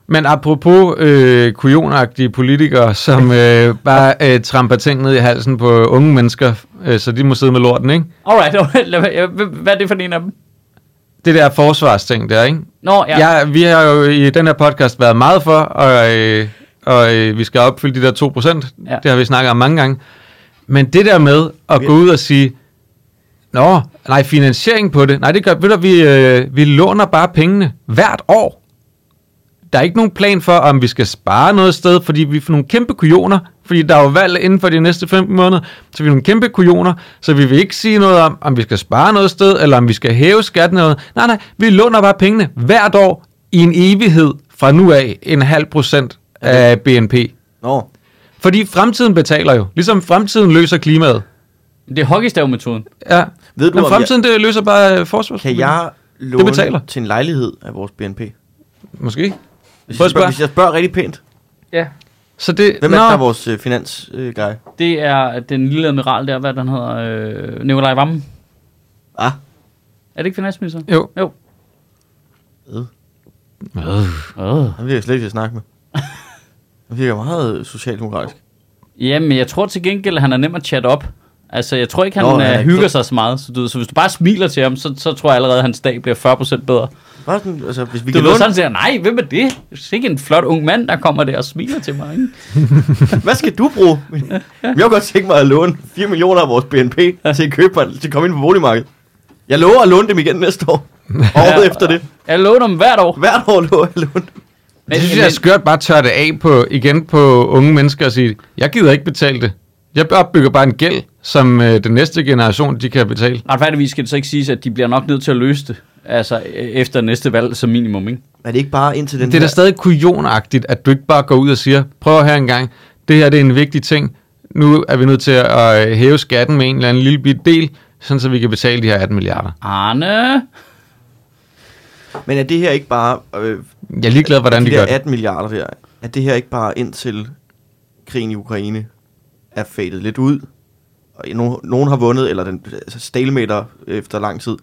Men apropos øh, kujonagtige politikere, som [laughs] øh, bare øh, tramper ting ned i halsen på unge mennesker, øh, så de må sidde med lorten, ikke? Alright, [laughs] alright. Hvad er det for en af dem? Det der forsvarsting der, ikke? Nå, ja. Ja. Vi har jo i den her podcast været meget for, og, øh, og øh, vi skal opfylde de der 2%. Ja. Ja. Det har vi snakket om mange gange. Men det der med at Vi- gå ud og sige, Nå, nej, finansiering på det. Nej, det gør, ved du, vi, øh, vi låner bare pengene hvert år. Der er ikke nogen plan for, om vi skal spare noget sted, fordi vi får nogle kæmpe kujoner, fordi der er jo valg inden for de næste 15 måneder, så vi er nogle kæmpe kujoner, så vi vil ikke sige noget om, om vi skal spare noget sted, eller om vi skal hæve skatten eller noget. Nej, nej, vi låner bare pengene hvert år i en evighed fra nu af en halv procent af BNP. Nå, Fordi fremtiden betaler jo, ligesom fremtiden løser klimaet. Det er hockeystavmetoden. Ja, ved du, men om fremtiden det løser bare øh, forsvars. jeg, kan jeg låne betaler. til en lejlighed af vores BNP? Måske. Hvis, jeg spørger, spørge. hvis jeg spørger rigtig pænt, Ja. Så det, hvem er det, der er vores øh, finansguy? Øh, guy? Det er den lille admiral der, hvad den hedder, øh, Nikolaj Vammen. ah, Er det ikke finansminister? Jo. Jo. øh, Oh. han vil jeg slet ikke snakke med. Han virker meget socialdemokratisk. Jamen, jeg tror til gengæld, at han er nem at chatte op. Altså, jeg tror ikke, han Nå, er øh, ikke hygger så- sig så meget. Så, du, så hvis du bare smiler til ham, så, så tror jeg allerede, at hans dag bliver 40% bedre. Bare sådan, altså, hvis vi Du kan ved, låne... sådan siger, nej, hvem er det? Det er ikke en flot ung mand, der kommer der og smiler til mig. Ikke? [laughs] Hvad skal du bruge? Jeg kunne godt tænke mig at låne 4 millioner af vores BNP til at købe til at komme ind på boligmarkedet. Jeg lover at låne dem igen næste år. [laughs] Året efter det. Jeg låner dem hvert år. Hvert år lover jeg at låne dem. Det synes jeg er skørt bare tørre det af på, igen på unge mennesker og sige, jeg gider ikke betale det. Jeg opbygger bare en gæld, som øh, den næste generation, de kan betale. Retfærdigvis skal det så ikke siges, at de bliver nok nødt til at løse det. Altså, øh, efter næste valg som minimum, ikke? Er det ikke bare indtil den Det er da her... stadig kujonagtigt, at du ikke bare går ud og siger, prøv her en gang, det her det er en vigtig ting. Nu er vi nødt til at øh, hæve skatten med en eller anden lille bit del, sådan så vi kan betale de her 18 milliarder. Arne? Men er det her ikke bare... Øh, Jeg er ligeglad, hvordan de, de gør der det. 18 milliarder der, er det her ikke bare indtil krigen i Ukraine er fadet lidt ud, og nogen, nogen har vundet, eller den altså efter lang tid,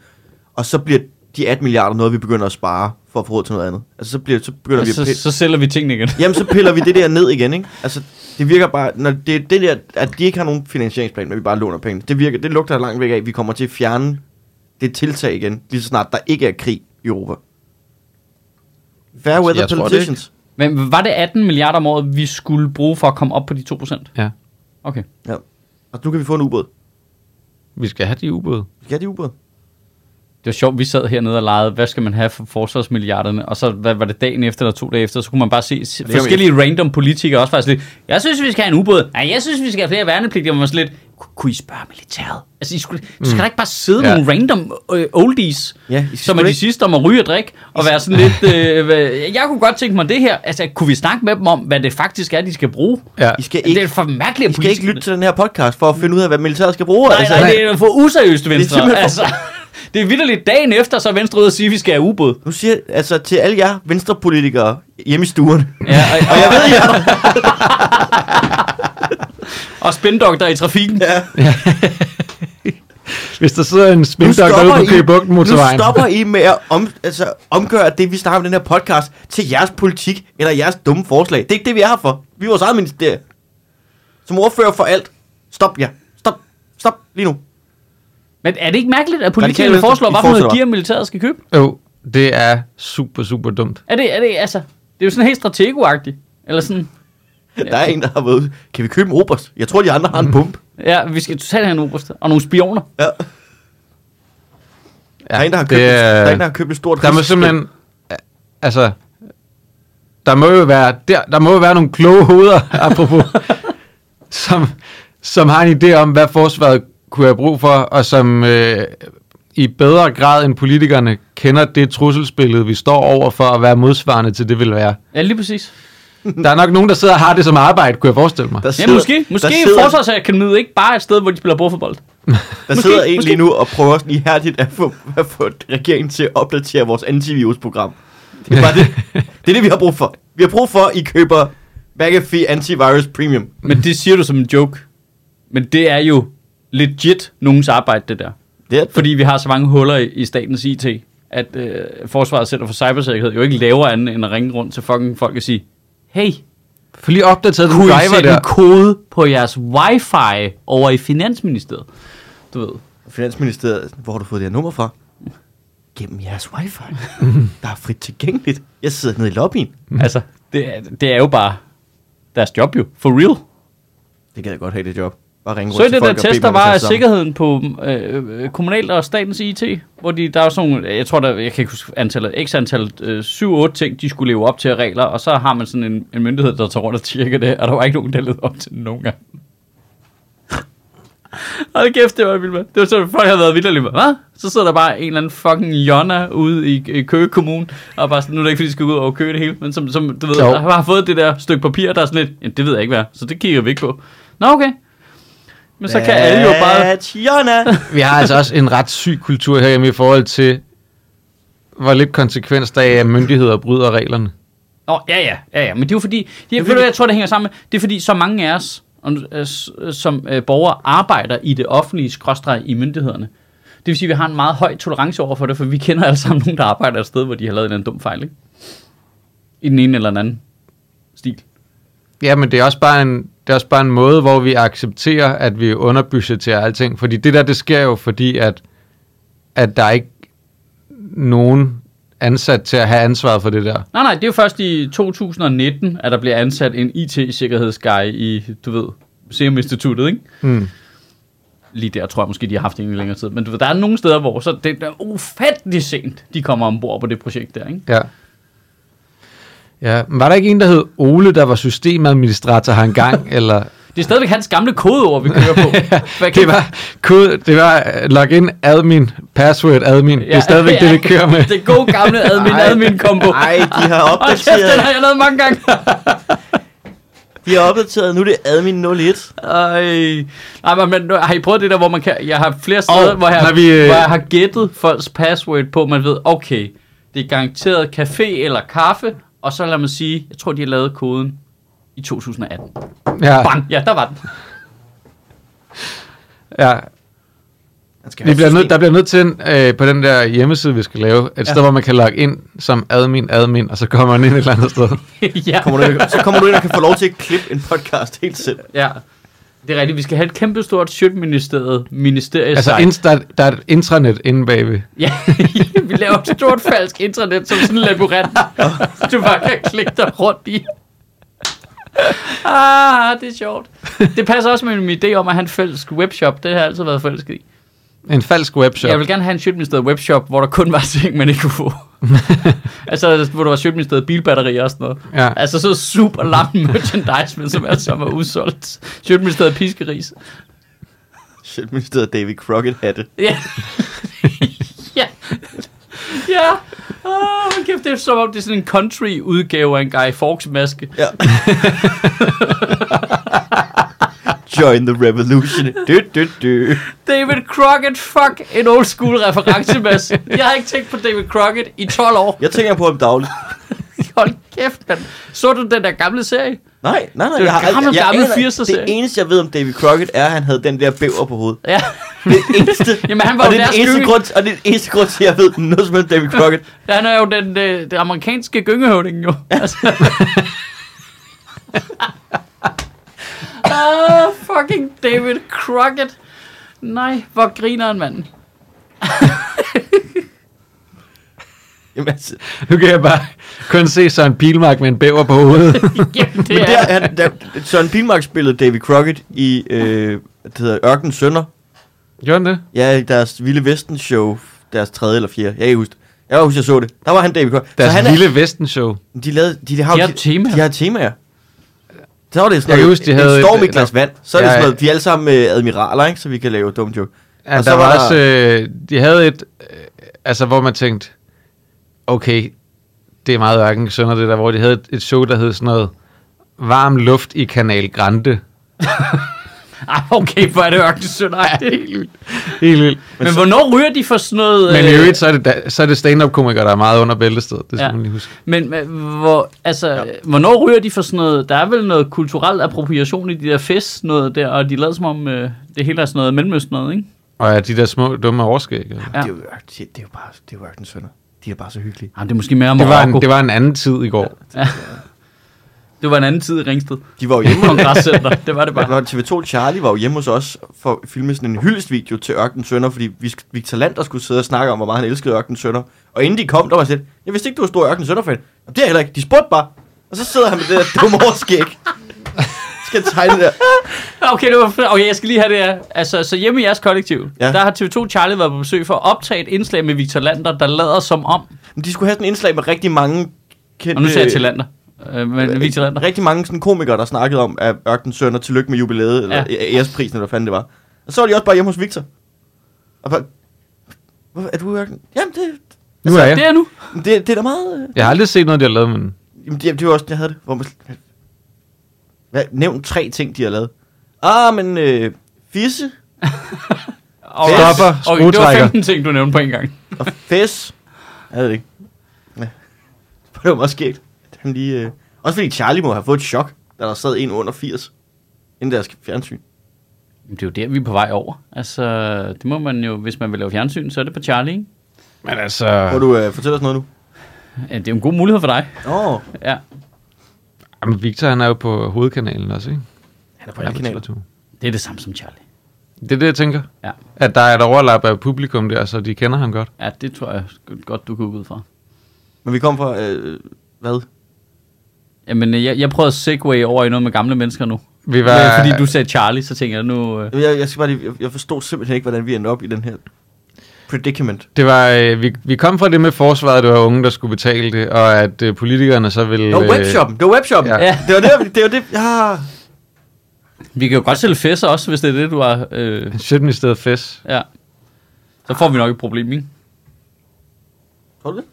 og så bliver de 18 milliarder noget, vi begynder at spare for at få råd til noget andet. Altså så, bliver, så begynder Og vi at så, så sælger vi tingene igen. Jamen, så piller vi det der ned igen, ikke? Altså, det virker bare, når det det der, at de ikke har nogen finansieringsplan, men vi bare låner penge, det virker, det lugter langt væk af, at vi kommer til at fjerne det tiltag igen, lige så snart der ikke er krig i Europa. Fair weather Jeg tror det politicians. Men var det 18 milliarder om året, vi skulle bruge for at komme op på de 2%? Ja. Okay. Ja. Og nu kan vi få en ubåd. Vi skal have de ubåde. Vi skal have de ubåd. Det var sjovt, vi sad hernede og legede, hvad skal man have for forsvarsmilliarderne? Og så hvad var det dagen efter eller to dage efter, så kunne man bare se forskellige random politikere også faktisk lidt, jeg synes, vi skal have en ubåd. Nej, jeg synes, vi skal have flere værnepligtige. Man var lidt, "Ku- kunne I spørge militæret? Altså, I skulle, mm. skal der ikke bare sidde Ja. nogle random øh, oldies, Ja, I som er de sidste om at ryge og drikke, og være sådan lidt, [laughs] øh, jeg kunne godt tænke mig det her. Altså, kunne vi snakke med dem om, hvad det faktisk er, de skal bruge? Ja. I skal Det ikke, er for mærkeligt, I at skal ikke lytte til den her podcast for at finde ud af, hvad militæret skal bruge. Nej, altså. nej, det er for useriøst, Venstre. simpelthen for- altså, det er vidderligt dagen efter, så er Venstre ude og sige, at vi skal have ubåd. Nu siger jeg, altså til alle jer venstrepolitikere hjemme i stuen. Ja, og, [laughs] Og jeg ved, jer, [laughs] og spindokter i trafikken. ja, [laughs] Hvis der sidder en nu spindokter ude på Køge Bugt nu motorvejen. stopper I med at om, altså, omgøre det, vi snakker om den her podcast, til jeres politik eller jeres dumme forslag. Det er ikke det, vi er her for. Vi er vores eget ministerie. Som ordfører for alt. Stop, ja. Stop. Stop lige nu. Men er det ikke mærkeligt, at politikerne foreslår, hvad for noget gear militæret skal købe? Jo, det er super, super dumt. Er det, er det, altså, det er jo sådan helt stratego-agtigt. Eller sådan, Der er en, der har været Kan vi købe en oberst? Jeg tror, de andre har en pump. ja, vi skal totalt have en oberst. Og nogle spioner. Ja. Der er en, der har købt, det et, er- der er en, der har købt et stort Der må simpelthen... Altså... Der må jo være, der, der må jo være nogle kloge hoveder, [laughs] apropos, som, som har en idé om, hvad forsvaret kunne have brug for, og som øh, i bedre grad end politikerne kender det trusselsbillede, vi står over for at være modsvarende til det vil være. Ja, lige præcis. Der er nok nogen, der sidder og har det som arbejde, kunne jeg forestille mig. Der Ja, sidder, måske. Måske der er sidder, Forsvarsakademiet ikke bare et sted, hvor de spiller bordfodbold. der måske, sidder en måske. lige nu og prøver sådan ihærdigt at få, at få regeringen til at opdatere vores antivirusprogram. Det er, bare det, det er det, vi har brug for. Vi har brug for, at I køber McAfee Antivirus Premium. Men det siger du som en joke. Men det er jo legit nogens arbejde, det der. Det er, Fordi vi har så mange huller i, i statens IT, at øh, Forsvaret Center for Cybersikkerhed jo ikke laver andet end at ringe rundt til fucking folk og sige, hey, For lige opdateret den kunne I driver sætte der. en kode på jeres wifi over i Finansministeriet? Du ved. Finansministeriet, hvor har du fået det her nummer fra? Gennem jeres wifi. [laughs] der er frit tilgængeligt. Jeg sidder nede i lobbyen. Altså, det, er- det er jo bare deres job jo. For real. Det kan jeg godt have, det job. Bare ringe Så i det der test, der var af sikkerheden på øh, kommunalt og statens IT, hvor de, der er sådan nogle, jeg tror, der, jeg kan ikke huske antallet, x antal, øh, 7-8 ting, de skulle leve op til regler, og så har man sådan en, en myndighed, der tager rundt og tjekker det, og der var ikke nogen, der levede op til det nogen gang. [laughs] Hold kæft, det var vildt, mand. Det var sådan, folk havde været vildt alligevel. Hvad? Så sidder der bare en eller anden fucking Jonna ude i, i Køge Kommune, og bare sådan, nu er det ikke, fordi de skal ud over Køge det hele, men som, som du ved, Jo. der har fået det der stykke papir, der er sådan lidt, det ved jeg ikke hvad, så det kigger vi ikke på. Nå, okay. Men så kan alle jo bare... Tjona! [laughs] Vi har altså også en ret syg kultur herhjemme i forhold til, hvor lidt konsekvens der er, at myndigheder bryder reglerne. Åh, ja, ja, ja, ja, men det er jo fordi, det er, fordi- fordi, jeg tror, det hænger sammen med, det er fordi, så mange af os, øh, øh, som øh, borgere, arbejder i det offentlige skråstreg i myndighederne. Det vil sige, at vi har en meget høj tolerance over for det, for vi kender alle sammen nogen, der arbejder et sted, hvor de har lavet en eller anden dum fejl, ikke? I den ene eller den anden stil. Ja, men det er også bare en, det er også bare en måde, hvor vi accepterer, at vi underbudgeterer alting. Fordi det der, det sker jo, fordi at, at der er ikke nogen ansat til at have ansvaret for det der. Nej, nej, det er jo først i 2019, at der bliver ansat en IT-sikkerhedsguy i, du ved, Serum Instituttet, ikke? Mm. Lige der tror jeg måske, de har haft en i længere tid. Men du ved, der er nogle steder, hvor så det er ufattelig sent, de kommer ombord på det projekt der, ikke? Ja. Ja, men var der ikke en, der hed Ole, der var systemadministrator her engang? [laughs] eller Det er stadigvæk hans gamle kodeord, vi kører på. [laughs] Det var, kode, det var uh, login admin, password admin. Ja, det er stadigvæk det, vi [laughs] kører med. Det gode gamle admin-admin-kombo. Nej, de har Hold kæft, den opdateret. har jeg lavet mange gange. Vi har opdateret, nu er det admin 01. Ej. Nej, men, har I prøvet det der, hvor man kan... Jeg har flere steder, Og hvor, jeg, vi, øh, hvor jeg har gættet folks password på, man ved, okay, det er garanteret café eller kaffe, og så lad mig sige, jeg tror, de har lavet koden i 2018. Ja, Bang! Ja, der var den. ja. Skal Vi bliver nødt, der bliver nødt til øh, på den der hjemmeside, vi skal lave, et sted, hvor man kan logge ind som admin, admin, og så kommer man ind et eller andet sted. [laughs] ja. Kommer du, så kommer du ind og kan få lov til at klippe en podcast helt selv. ja. Det er rigtigt. Vi skal have et kæmpestort Sjøtministeriet ministerie Altså, ind, der, der er et intranet inde bagved. Ja, [laughs] vi laver et stort falsk intranet som sådan en labyrint, du bare kan klikke dig rundt i. Ah, det er sjovt. Det passer også med min idé om at have en fælles webshop. Det har jeg altid været forelsket i. En falsk webshop. Jeg vil gerne have en Sjøtministeriet webshop, hvor der kun var ting, man ikke kunne få. [laughs] altså, hvor der var Sjøtministeriet bilbatterier og sådan noget. Ja. Altså, så super lam merchandise, men som altså var udsolgt. Sjøtministeriet piskeris. Shit, ministeriet David Crockett hatte. Ja. [laughs] ja. Ja. Åh, oh, kæft, det er som om, det er sådan en country udgave af en Guy Fawkes maske. Ja. [laughs] Join the revolution. [laughs] Du, du, du. David Crockett, fuck, en old school reference, Mads. Jeg har ikke tænkt på David Crockett i 12 år. Jeg tænker på ham dagligt. [laughs] Hold kæft, man. Så du den der gamle serie? Nej, nej, nej. Det jeg har gammel, aldrig- jeg gammel aner ikke. 80'er-serie. Det eneste, jeg ved om David Crockett, er, at han havde den der bæver på hovedet. Ja. Det eneste. [laughs] Jamen, han var og jo det er den eneste gynge. grund, og det er den eneste grund til, at jeg ved noget som helst David Crockett. Han er jo den, øh, den amerikanske gyngehøvding, jo. Altså. Ah, fucking David Crockett. Nej, hvor griner en mand. [laughs] Jamen, altså, Nu kan jeg bare kun se Søren Pilmark med en bæver på hovedet. [laughs] Jamen, det men er... der, han, der, Søren Pilmark spillede David Crockett i, øh, det hedder, Ørken Sønder. Gjorde han det? Ja, i deres Vilde Vesten show, deres tredje eller fjerde. Jeg kan huske. Jeg kan huske, jeg så det. Der var han David Crockett. Deres han lille Vesten-show. De, lavede, de, de har, De har temaer. De har temaer. Så var det sådan noget, huske, de en havde storm et- i et glas vand. Så er det Ja, sådan ja. noget, de er alle sammen med admiraler, ikke? Så vi kan lave dum joke. Ja, Og der så var, var også, øh, de havde et, øh, altså hvor man tænkte, okay, det er meget ørken sønder det der, hvor de havde et, et show, der hed sådan noget, varm luft i Kanal Grande. [laughs] Ej, [laughs] okay, hvor er det ørkensønder. Helt vildt. Helt vildt. Men hvornår ryger de for sådan noget... Men i øh, øvrigt, så er det, så er det stand-up-komikere, der er meget under bæltestedet. Det skal Ja. ja. man lige huske. Men, men hvor, altså, ja. hvornår ryger de for sådan noget? Der er vel noget kulturel appropriation i de der fest, noget der, og de lader som om, øh, det hele er sådan noget mellemøst noget, ikke? Og ja, de der små, dumme overskæg. Ja. Ja. Ja. Det, er jo, det, er jo bare, det er jo Ørken Sønder. De er bare så hyggelige. Jamen, det er måske mere Det, var Marokko. en, det var en anden tid i går. Det var en anden tid i Ringsted. De var jo hjemme Kongrescenter, [laughs] det var det bare. Var TV2 Charlie var jo hjemme hos os for at filme sådan en hyldestvideo til Ørken Sønder, fordi Victor Lander skulle sidde og snakke om, hvor meget han elskede Ørken Sønder. Og inden de kom, der var sådan, jeg vidste ikke, du var stor Ørken Sønder fan. Det er jeg heller ikke. De spurgte bare. Og så sidder han med det der dumme overskæg. [laughs] Skal jeg tegne det der. Okay, det var, f- okay, jeg skal lige have det her. Altså, så hjemme i jeres kollektiv, Ja. der har TV2 Charlie været på besøg for at optage et indslag med Victor Lander, der lader som om, Men de skulle have sådan en indslag med rigtig mange kendte... og nu siger jeg til Lander, øh, men Victor Lander. Rigtig mange sådan komikere, der snakkede om, at Ørken Sønder, tillykke med jubilæet, eller Ja. æresprisen, eller hvad fanden det var. Og så var de også bare hjemme hos Victor. Og bare, er du Ørken? Jamen, det, Nu er jeg. Det er nu. det, det er da meget... øh, Jeg har aldrig set noget, de har lavet, men... Jamen, det, det var også, jeg havde det. Hvor man, hvad, nævn tre ting, de har lavet. Ah, men øh, fisse [laughs] Og, Stopper, okay, det var skruetrækker. 15 ting, du nævnte på en gang. og fæs. Jeg ved det ikke. Ja. [laughs] Det var også skægt. Han lige, øh... Også fordi Charlie må have fået et chok, da der sad en under 80 inden deres fjernsyn. Det er jo der, vi er på vej over. Altså, det må man jo, hvis man vil lave fjernsyn, så er det på Charlie, ikke? Men altså... Må du øh, fortælle os noget nu? Ja, det er jo en god mulighed for dig. Åh, oh, Ja, Jamen, Victor, han er jo på hovedkanalen også, ikke? han er på alle kanaler. TV2. det er det samme som Charlie. Det er det, jeg tænker. Ja, At der er et overlap af publikum der, så de kender ham godt. ja det tror jeg godt, du kan ud fra. Men vi kom fra, øh, hvad? Jamen, jeg, jeg prøvede at segue over i noget med gamle mennesker nu. Vi Var... var... Fordi du sagde Charlie, så tænker jeg nu... Øh, Jeg, jeg, skal bare lige, jeg, jeg forstod simpelthen ikke, hvordan vi endte op i den her predicament. Det var, øh, vi, vi kom fra det med forsvaret, det var unge, der skulle betale det, og at øh, politikerne så ville... Det var webshoppen, det var webshoppen. Ja. Ja. Det var det, det var det, ja. vi kan jo godt sælge fæsser også, hvis det er det, du har... Øh, Øh, Sjøtministeriet fest. ja. Så får vi nok et problem, ikke? Tror du det?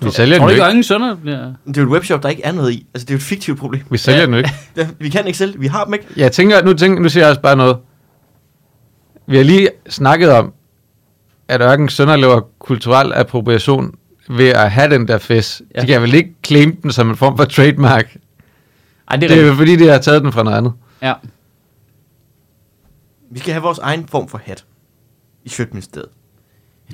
Vi sælger Tror den ikke, ikke. ingen sønner bliver... Det er jo et webshop, der ikke er noget i. Altså, det er jo et fiktivt problem. Vi sælger den jo ikke. Vi kan ikke sælge. Vi har dem ikke. Jeg tænker, nu, tænker, nu siger jeg også bare noget. Vi har lige snakket om, at Ørken Sønder laver kulturel appropriation ved at have den der fest. Ja. Ja. De kan vel ikke claim den som en form for trademark. Ej, det er Det er jo fordi, de har taget den fra noget andet. Ja. Vi skal have vores egen form for hat. I Sjøtministeriet.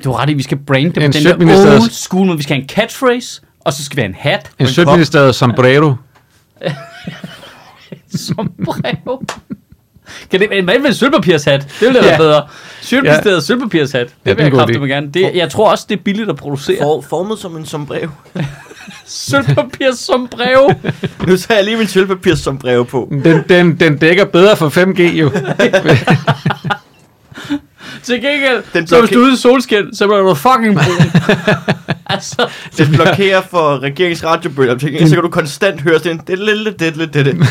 Du har ret i, vi skal brande det på En den der old school måde. Vi skal have en catchphrase, og så skal vi have en hat. En Men sødministeriet sombrero. som [laughs] brev. Kan det, hvad med en sølvpapirshat? Det ville da være Ja. bedre. Sølvpapirsteret ja. sølvpapirshat. Det Ja, vil er jeg en kraftigt gerne. Det, jeg tror også, det er billigt at producere. For, formet som en sombrero. [laughs] Sølvpapir som brev. [laughs] nu tager jeg lige min sølvpapir som brev på. Den, den, den dækker bedre for 5G jo. [laughs] Til gengæld, Den så hvis du er ude i solskin, så bliver du fucking brun. [laughs] altså, Det blokerer for regeringens radiobølger. Til gengæld, så kan du konstant høre sådan en...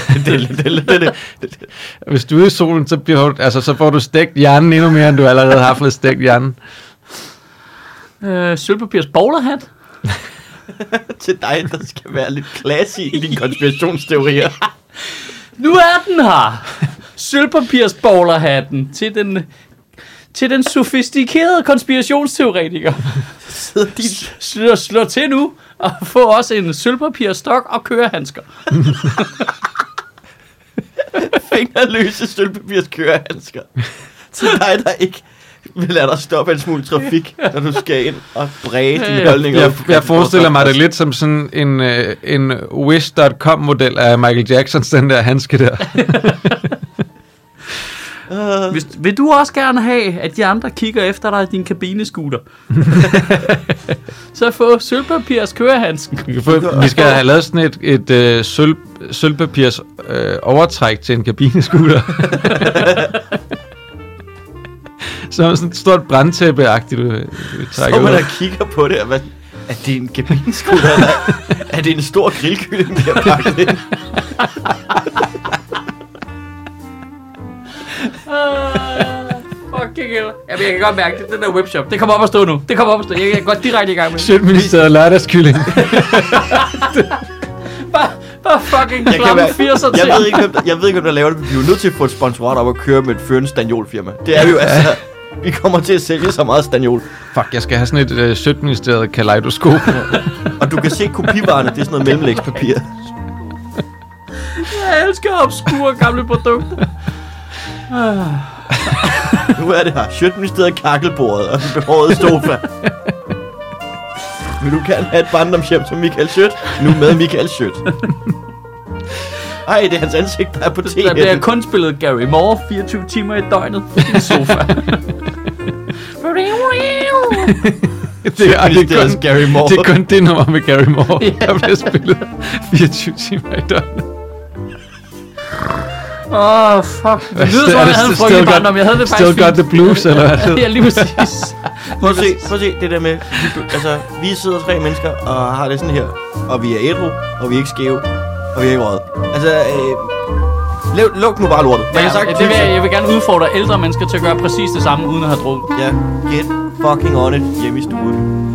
Hvis du er ude i solen, så, bliver, du- altså, så får du stegt hjernen endnu mere, end du allerede har fået stegt hjernen. øh, sølvpapirs bowlerhat. [laughs] til dig, der skal være lidt klasse i dine konspirationsteorier. Nu er den her. Sølvpapirs bowlerhatten til den til den sofistikerede konspirationsteoretiker. Sidder din Slå, slå til nu og få også en sølvpapirstok og kørehandsker. [laughs] fingerløse sølvpapirs kørehandsker. Til dig, der ikke vil lade dig stoppe en smule trafik, når du skal ind og bræge dine Ja. holdninger. Jeg, jeg forestiller mig det lidt som sådan en, øh, en Wish.com-model af Michael Jacksons, den der handske der. [laughs] Øh, Hvis, vil du også gerne have, at de andre kigger efter dig i din kabinescooter? [laughs] så få sølvpapirs kørehandsken. Vi, skal have lavet sådan et, et øh, sølv, sølvpapirs øh, overtræk til en kabinescooter. [laughs] Som sådan et stort brandtæppe-agtigt, du, du Så man der kigger på det, og hvad, er det en kabineskutter, eller [laughs] er det en stor grillkylling, de har pakket ind? Fucking hell. Jamen, jeg kan godt mærke det. Den der webshop. Det kommer op at stå nu. Det kommer op at stå. Jeg kan gå direkte i gang med det. Sjælministeriet lørdagskylling. [laughs] Bare, bare fucking Jeg, klamme være, 80'er jeg, til. ved ikke, hvem, der- jeg ved ikke, hvem der laver det, men vi er jo nødt til at få et sponsorat op og køre med et førende stanjolfirma. Det er vi jo altså. Vi kommer til at sælge så meget stanjol. Fuck, jeg skal have sådan et øh, Sjælministeriet kaleidoskop. Og du kan se kopivarerne, det er sådan noget mellemlægspapir. Jeg elsker obskure gamle produkter. Nu er det her. Sjøtministeriet kakkelbordet og den behårede sofa. Vil du gerne have et barndomshjem som Michael Schødt? Nu med Michael Schødt. Ej, det er hans ansigt, der er på tv. Der bliver kun spillet Gary Moore 24 timer i døgnet på din sofa. [laughs] det, er, og det, er kun, Gary Moore. det er kun det nummer med Gary Moore, [laughs] der bliver spillet 24 timer i døgnet. Åh, oh, fuck. Det lyder som, Er om det jeg havde en still frygtelig barndom. Jeg havde det Still faktisk got the blues, eller hvad? Ja, lige præcis. [laughs] Prøv at se, prøv at se det der med, vi, altså, vi sidder tre mennesker og har det sådan her, og vi er ædru, og vi er ikke skæve, og vi er ikke røget. Altså, øh, lav, luk nu bare lortet. Man Ja, kan sagt, det vil jeg, jeg vil gerne udfordre ældre mennesker til at gøre præcis det samme, uden at have drukket. Ja, get fucking on it hjemme i stuen.